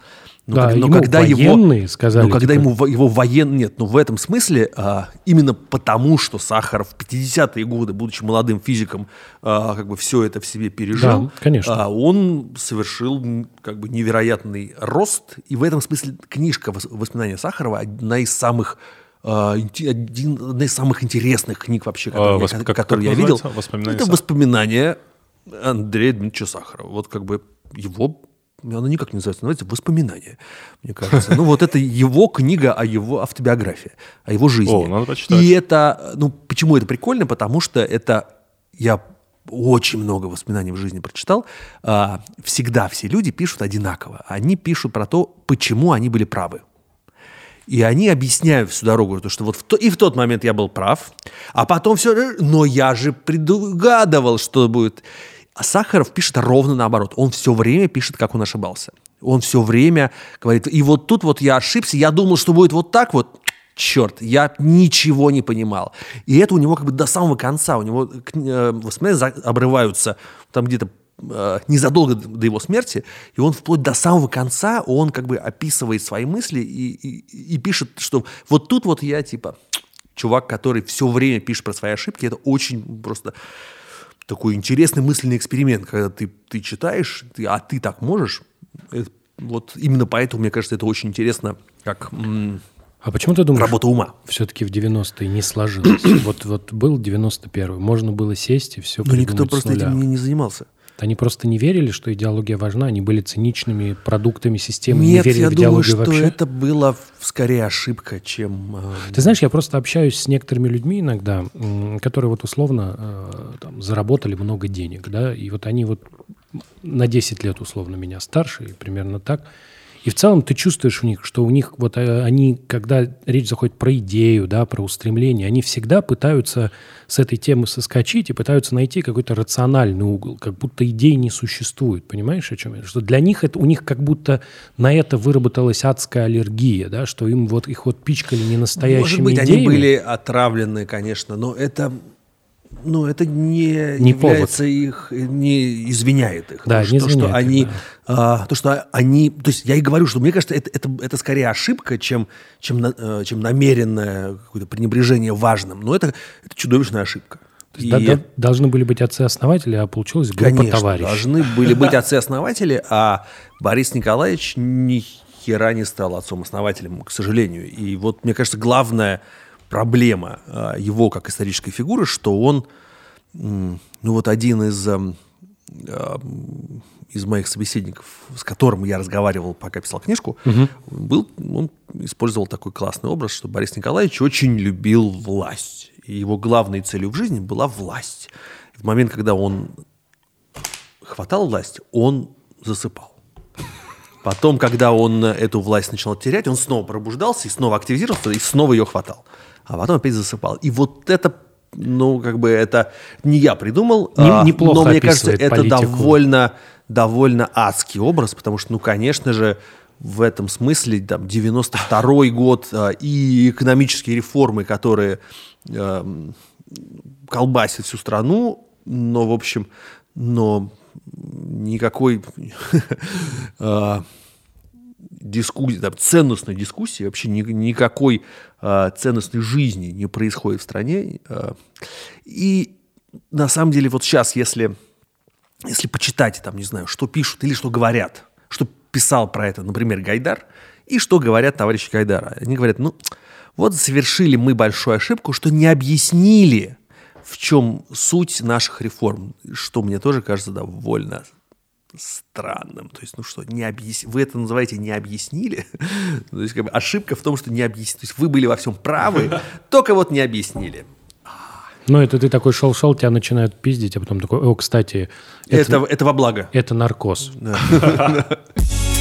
Но, да, но когда его сказали, но когда типа... ему его воен нет, ну в этом смысле а, именно потому, что Сахаров в 50-е годы, будучи молодым физиком, а, как бы все это в себе пережил, да, конечно. А, он совершил как бы невероятный рост, и в этом смысле книжка воспоминания Сахарова одна из самых а, один, одна из самых интересных книг вообще, которые, а, восп... я, как, которые как я видел. Воспоминания это воспоминания Андрея Дмитриевича Сахарова. Вот как бы его она никак не называется, называется «Воспоминания», мне кажется. Ну, вот это его книга о его автобиографии, о его жизни. О, надо почитать. И это, ну, почему это прикольно? Потому что это, я очень много воспоминаний в жизни прочитал. А, всегда все люди пишут одинаково. Они пишут про то, почему они были правы. И они объясняют всю дорогу, то, что вот в то, и в тот момент я был прав, а потом все, но я же предугадывал, что будет. А Сахаров пишет ровно наоборот. Он все время пишет, как он ошибался. Он все время говорит, и вот тут вот я ошибся, я думал, что будет вот так вот, черт, я ничего не понимал. И это у него как бы до самого конца, у него э, воспоминания обрываются там где-то э, незадолго до его смерти, и он вплоть до самого конца, он как бы описывает свои мысли и, и, и пишет, что вот тут вот я типа чувак, который все время пишет про свои ошибки, это очень просто такой интересный мысленный эксперимент, когда ты, ты читаешь, ты, а ты так можешь. Это, вот именно поэтому, мне кажется, это очень интересно, как а почему ты думаешь, работа ума. все-таки в 90-е не сложилось? вот, вот был 91-й, можно было сесть и все Но никто просто этим не, не занимался. Они просто не верили, что идеология важна, они были циничными продуктами системы, Нет, не верили я в думаю, идеологию что вообще. это было скорее ошибка, чем... Э, Ты знаешь, я просто общаюсь с некоторыми людьми иногда, которые вот условно э, там, заработали много денег, да, и вот они вот на 10 лет условно меня старше, примерно так, и в целом ты чувствуешь у них, что у них вот э, они, когда речь заходит про идею, да, про устремление, они всегда пытаются с этой темы соскочить и пытаются найти какой-то рациональный угол, как будто идей не существует. Понимаешь, о чем я? Что для них это, у них как будто на это выработалась адская аллергия, да, что им вот их вот пичкали не настоящими Может быть, идеями. они были отравлены, конечно, но это ну, это не, не является повод. их, не извиняет их. Да, то, не что, извиняет что они, да. а, то, что они, то есть я и говорю, что мне кажется, это, это, это скорее ошибка, чем, чем, э, чем намеренное какое-то пренебрежение важным. Но это, это чудовищная ошибка. То есть, и... да, да, должны были быть отцы-основатели, а получилось группа Конечно, товарищей. должны были быть отцы-основатели, а Борис Николаевич ни хера не стал отцом-основателем, к сожалению. И вот, мне кажется, главное проблема а, его как исторической фигуры, что он, ну вот один из э, из моих собеседников, с которым я разговаривал, пока писал книжку, угу. был, он использовал такой классный образ, что Борис Николаевич очень любил власть. И его главной целью в жизни была власть. В момент, когда он хватал власть, он засыпал. Потом, когда он эту власть начал терять, он снова пробуждался и снова активизировался, и снова ее хватал. А потом опять засыпал. И вот это, ну, как бы это не я придумал, не, а, неплохо но мне кажется, это политику. довольно, довольно адский образ, потому что, ну, конечно же, в этом смысле там 92 год а, и экономические реформы, которые э, колбасят всю страну, но, в общем, но никакой э, дискуссии, там, ценностной дискуссии, вообще ни, никакой э, ценностной жизни не происходит в стране. Э, и на самом деле вот сейчас, если, если почитать, там, не знаю, что пишут или что говорят, что писал про это, например, Гайдар, и что говорят товарищи Гайдара. Они говорят, ну, вот совершили мы большую ошибку, что не объяснили, в чем суть наших реформ, что мне тоже кажется довольно странным. То есть, ну что, не объяс... вы это называете не объяснили? То есть, как бы ошибка в том, что не объяснили. То есть, вы были во всем правы, только вот не объяснили. Ну, это ты такой шел-шел, тебя начинают пиздить, а потом такой, о, кстати... Это, это, это во благо. Это наркоз. Да.